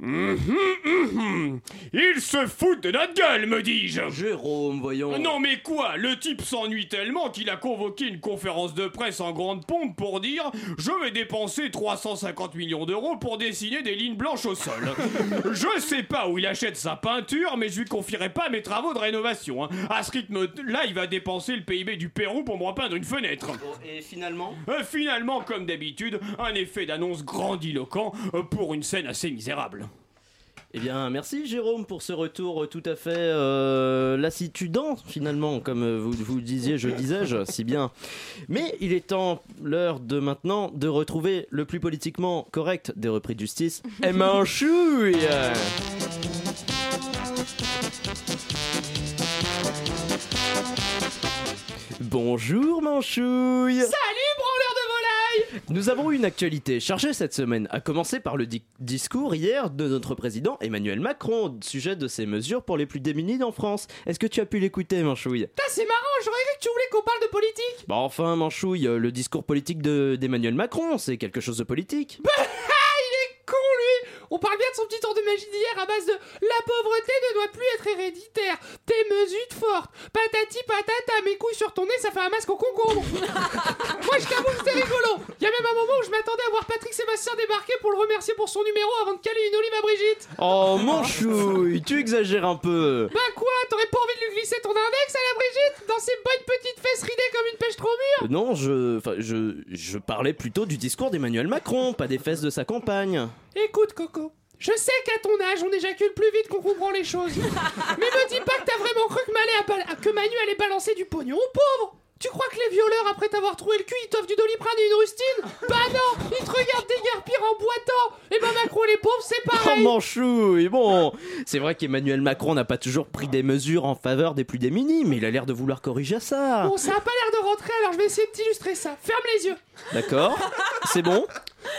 Mhm, mhm. Il se fout de notre gueule, me dis-je Jérôme, voyons. Non mais quoi Le type s'ennuie tellement qu'il a convoqué une conférence de presse en grande pompe pour dire « Je vais dépenser 350 millions d'euros pour dessiner des lignes blanches au sol. » Je sais pas où il achète sa peinture, mais je lui confierai pas mes travaux de rénovation. hein. À ce rythme-là, il va dépenser le PIB du Pérou pour me repeindre une fenêtre. Et finalement? Euh, Finalement, comme d'habitude, un effet d'annonce grandiloquent euh, pour une scène assez misérable. Eh bien, merci Jérôme pour ce retour euh, tout à fait euh, lassitudant, finalement, comme euh, vous, vous disiez, je disais-je, si bien. Mais il est temps, l'heure de maintenant, de retrouver le plus politiquement correct des repris de justice, Emma Anchouille Bonjour Manchouille Salut, volaille Nous avons eu une actualité chargée cette semaine, à commencer par le di- discours hier de notre président Emmanuel Macron au sujet de ses mesures pour les plus démunis en France. Est-ce que tu as pu l'écouter, Manchouille? Putain, c'est marrant, j'aurais cru que tu voulais qu'on parle de politique Bah enfin, Manchouille, euh, le discours politique de- d'Emmanuel Macron, c'est quelque chose de politique. Bah, ah, il est con, lui On parle bien de son petit tour de magie d'hier à base de La pauvreté ne doit plus être héréditaire, tes mesures fortes, patati patata, mes couilles sur ton nez, ça fait un masque au concombre. Moi, je t'avoue que c'était rigolo. Il y a même un moment où je m'attendais à voir Patrick Sébastien débarquer pour le remercier pour son numéro avant de caler une olive à Brigitte. Oh, Manchouille, tu exagères un peu. Bah quoi T'aurais pas envie de lui glisser ton index à la Brigitte Dans ses bonnes petites fesses ridées comme une pêche trop mûre? Euh, Non, je, enfin, je, je parlais plutôt du discours d'Emmanuel Macron, pas des fesses de sa campagne. Écoute, Coco, je sais qu'à ton âge, on éjacule plus vite qu'on comprend les choses. Mais me dis pas que t'as vraiment cru que, Malé a bal- que Manu allait balancer du pognon aux pauvres Tu crois que les violeurs, après t'avoir trouvé le cul, ils t'offrent du doliprane et une rustine Bah non Ils te regardent déguerpir en boitant Et bah Macron, les pauvres, c'est Oh, pareil Manchouille, bon, c'est vrai qu'Emmanuel Macron n'a pas toujours pris des mesures en faveur des plus démunis, mais il a l'air de vouloir corriger ça. Bon, ça a pas l'air de rentrer, alors je vais essayer de t'illustrer ça. Ferme les yeux D'accord C'est bon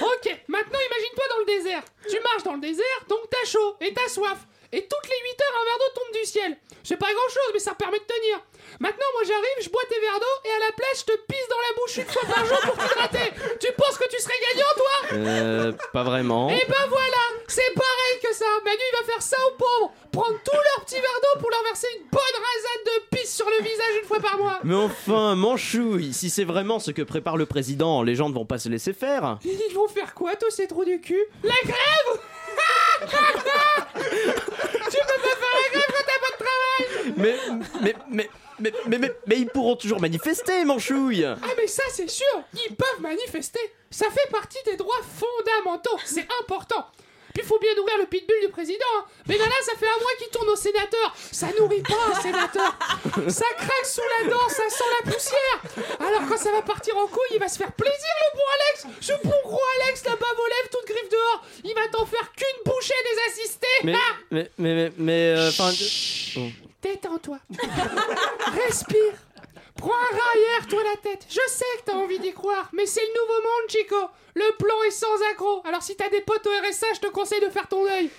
Ok, maintenant imagine-toi dans le désert. Tu marches dans le désert, donc t'as chaud et t'as soif. Et toutes les 8 heures, un verre d'eau tombe du ciel. C'est pas grand chose, mais ça permet de tenir. Maintenant, moi j'arrive, je bois tes verres d'eau et à la place, je te pisse dans la bouche une fois par jour pour t'hydrater. Tu penses que tu serais gagnant, toi? Euh, pas vraiment. Et ben voilà, c'est pareil que ça. Manu, il va faire ça aux pauvres. Prendre tous leurs petits verres d'eau pour leur verser une bonne rasade de pisse sur le visage une fois par mois. Mais enfin, Manchouille, si c'est vraiment ce que prépare le président, les gens ne vont pas se laisser faire. Ils vont faire quoi, tous ces trous du cul? La grève Tu peux pas faire la grève quand t'as pas de travail Mais, mais, mais, mais, mais, mais, mais ils pourront toujours manifester, Manchouille Ah mais ça c'est sûr, ils peuvent manifester. Ça fait partie des droits fondamentaux, c'est important. Puis faut bien nourrir le pitbull du président. hein. Mais là, là, ça fait un mois qu'il tourne au sénateur. Ça nourrit pas un sénateur. Ça craque sous la dent, ça sent la poussière. Alors quand ça va partir en couille, il va se faire plaisir le bon Alex. Ce bon gros Alex, la bave aux lèvres, toute griffe dehors. Il va t'en faire qu'une bouchée des assistés. Mais, Ah mais, mais, mais, mais, euh. Détends-toi. Respire. Prends un toi la tête. Je sais que t'as envie d'y croire, mais c'est le nouveau monde, Chico. Le plan est sans accro. Alors si t'as des potes au RSA, je te conseille de faire ton deuil.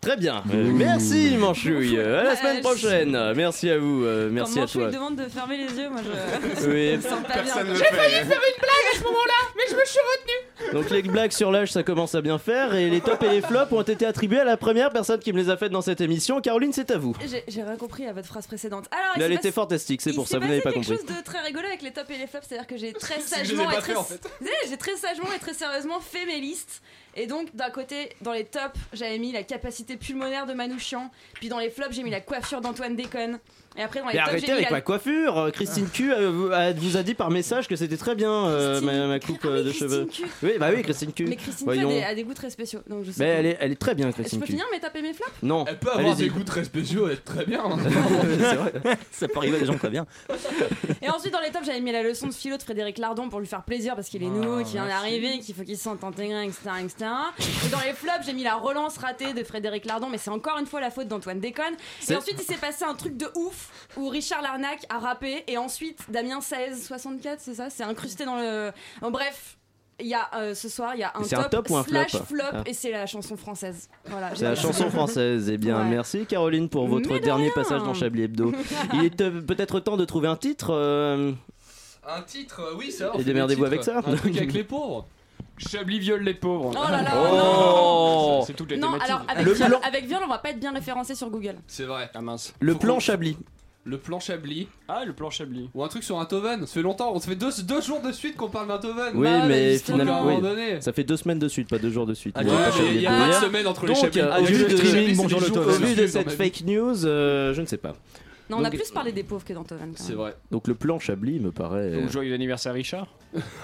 Très bien. Euh, merci, Manchouille. À la semaine prochaine. Merci à vous. euh, merci Quand à Manchouille toi. demande de fermer les yeux, moi je. Oui. je me sens pas bien. J'ai failli faire une blague à ce moment-là, mais je me suis retenu. Donc les blagues sur l'âge, ça commence à bien faire. Et les tops et les flops ont été attribués à la première personne qui me les a faites dans cette émission. Caroline, c'est à vous. J'ai j'ai rien compris à votre phrase précédente. Alors, il Mais elle était passé- fantastique, c'est il pour s'est ça, vous passé n'avez pas quelque compris. chose de très rigolo avec les tops et les flops, c'est-à-dire que j'ai très sagement pas et très fait, en fait. Vous savez, j'ai très sagement et très sérieusement fait mes listes. Et donc, d'un côté, dans les tops, j'avais mis la capacité pulmonaire de Manouchian. Puis dans les flops, j'ai mis la coiffure d'Antoine Déconne. Et après, dans les Mais arrêtez j'ai mis avec la... ma coiffure. Euh, Christine Q euh, vous- a- vous a dit par message que c'était très bien euh, ma, ma coupe euh, de cheveux. Q. Oui, bah oui, Christine Q. Mais Christine. Q a des, a des goûts très spéciaux. Donc je sais Mais pas. elle est, elle est très bien, Je Christine peux Q. finir mes tops et mes flops Non. Elle peut avoir Allez-y. des goûts très spéciaux et être très bien. hein. c'est vrai. Ça peut arriver à des gens très bien. Et ensuite, dans les tops, j'avais mis la leçon de philo de Frédéric Lardon pour lui faire plaisir parce qu'il est nouveau, qu'il vient d'arriver, qu'il faut qu'il se sente intégré, etc., etc. Et dans les flops, j'ai mis la relance ratée de Frédéric Lardon, mais c'est encore une fois la faute d'Antoine Déconne. Et ensuite, il s'est passé un truc de ouf où Richard Larnac a rappé et ensuite Damien 1664, c'est ça? C'est incrusté dans le. Bon, bref. Il y a euh, ce soir, il y a un top, un top ou un slash flop? flop Ah. et c'est la chanson française. Voilà. C'est la chanson française. Eh bien, Ouais. merci Caroline pour votre de dernier rien. passage dans Chablis Hebdo. Il est euh, peut-être temps de trouver un titre. euh, Un titre, oui, ça. Et démerdez-vous avec ça. Un truc avec les pauvres. Chablis viole les pauvres. Oh là là, Oh. C'est toutes les Non, thématiques. alors avec Le viol, plan- avec viol, on va pas être bien référencé sur Google. C'est vrai. Ah mince. Le plan Chablis. Le plan Chablis. Ah, le plan Chablis. Ou un truc sur un Toven. Ça fait longtemps, on se fait deux, deux jours de suite qu'on parle d'un Toven. Oui, mais finalement, à un moment oui. donné. ça fait deux semaines de suite, pas deux jours de suite. Ah, ouais, il y a pas de hier. semaine entre les Donc, Chablis. euh, Ah, au du vu coup, de, Chablis, bonjour le Toven. au vu de Dans cette fake news, euh, je ne sais pas. Non, on a Donc- plus parlé des pauvres que d'Antoven. quand C'est vrai. Donc le plan Chablis me paraît. Donc, joyeux anniversaire, Richard.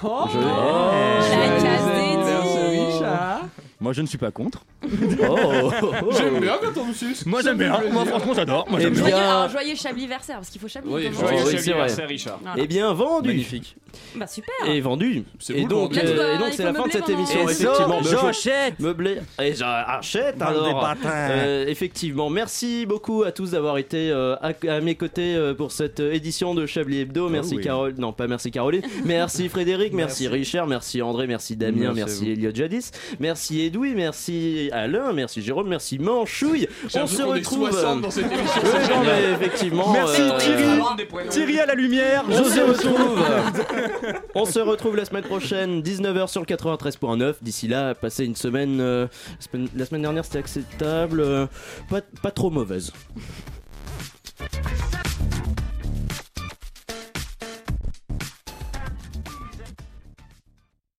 Oh, Je- La case dédiée. Moi, je ne suis pas contre. Oh. J'aime bien quand on me suce. Moi, j'aime bien. plaisir. Moi, franchement, j'adore. Moi, j'aime bien. Joyeux, alors, joyeux Chablis versaire, parce qu'il faut Chablis. Oui, joyeux Chablis Richard. Voilà. Eh bien vendu. Magnifique. Bah super. Et vendu. C'est Et donc, euh, et donc c'est la fin de cette émission. Effectivement, Et me- j'achète. Meublé. Et j'achète alors. Euh, effectivement, merci beaucoup à tous d'avoir été euh, à, à mes côtés euh, pour cette édition de Chablis Hebdo. Merci oui. Carole, non pas merci Caroline. Merci Frédéric, merci, Richard, merci André, merci Damien, Merci. Elliot Jadis, merci Edoui, merci Alain, merci Jérôme, merci Manchouille. On se retrouve. 60 dans cette émission. Ouais, c'est non, génial. mais effectivement. Merci euh, Thierry. Thierry à la lumière. on se José retrouve. On se retrouve la semaine prochaine, 19h sur 93.9. D'ici là, passez une euh, semaine. la semaine dernière, c'était acceptable. Euh, pas trop mauvaise.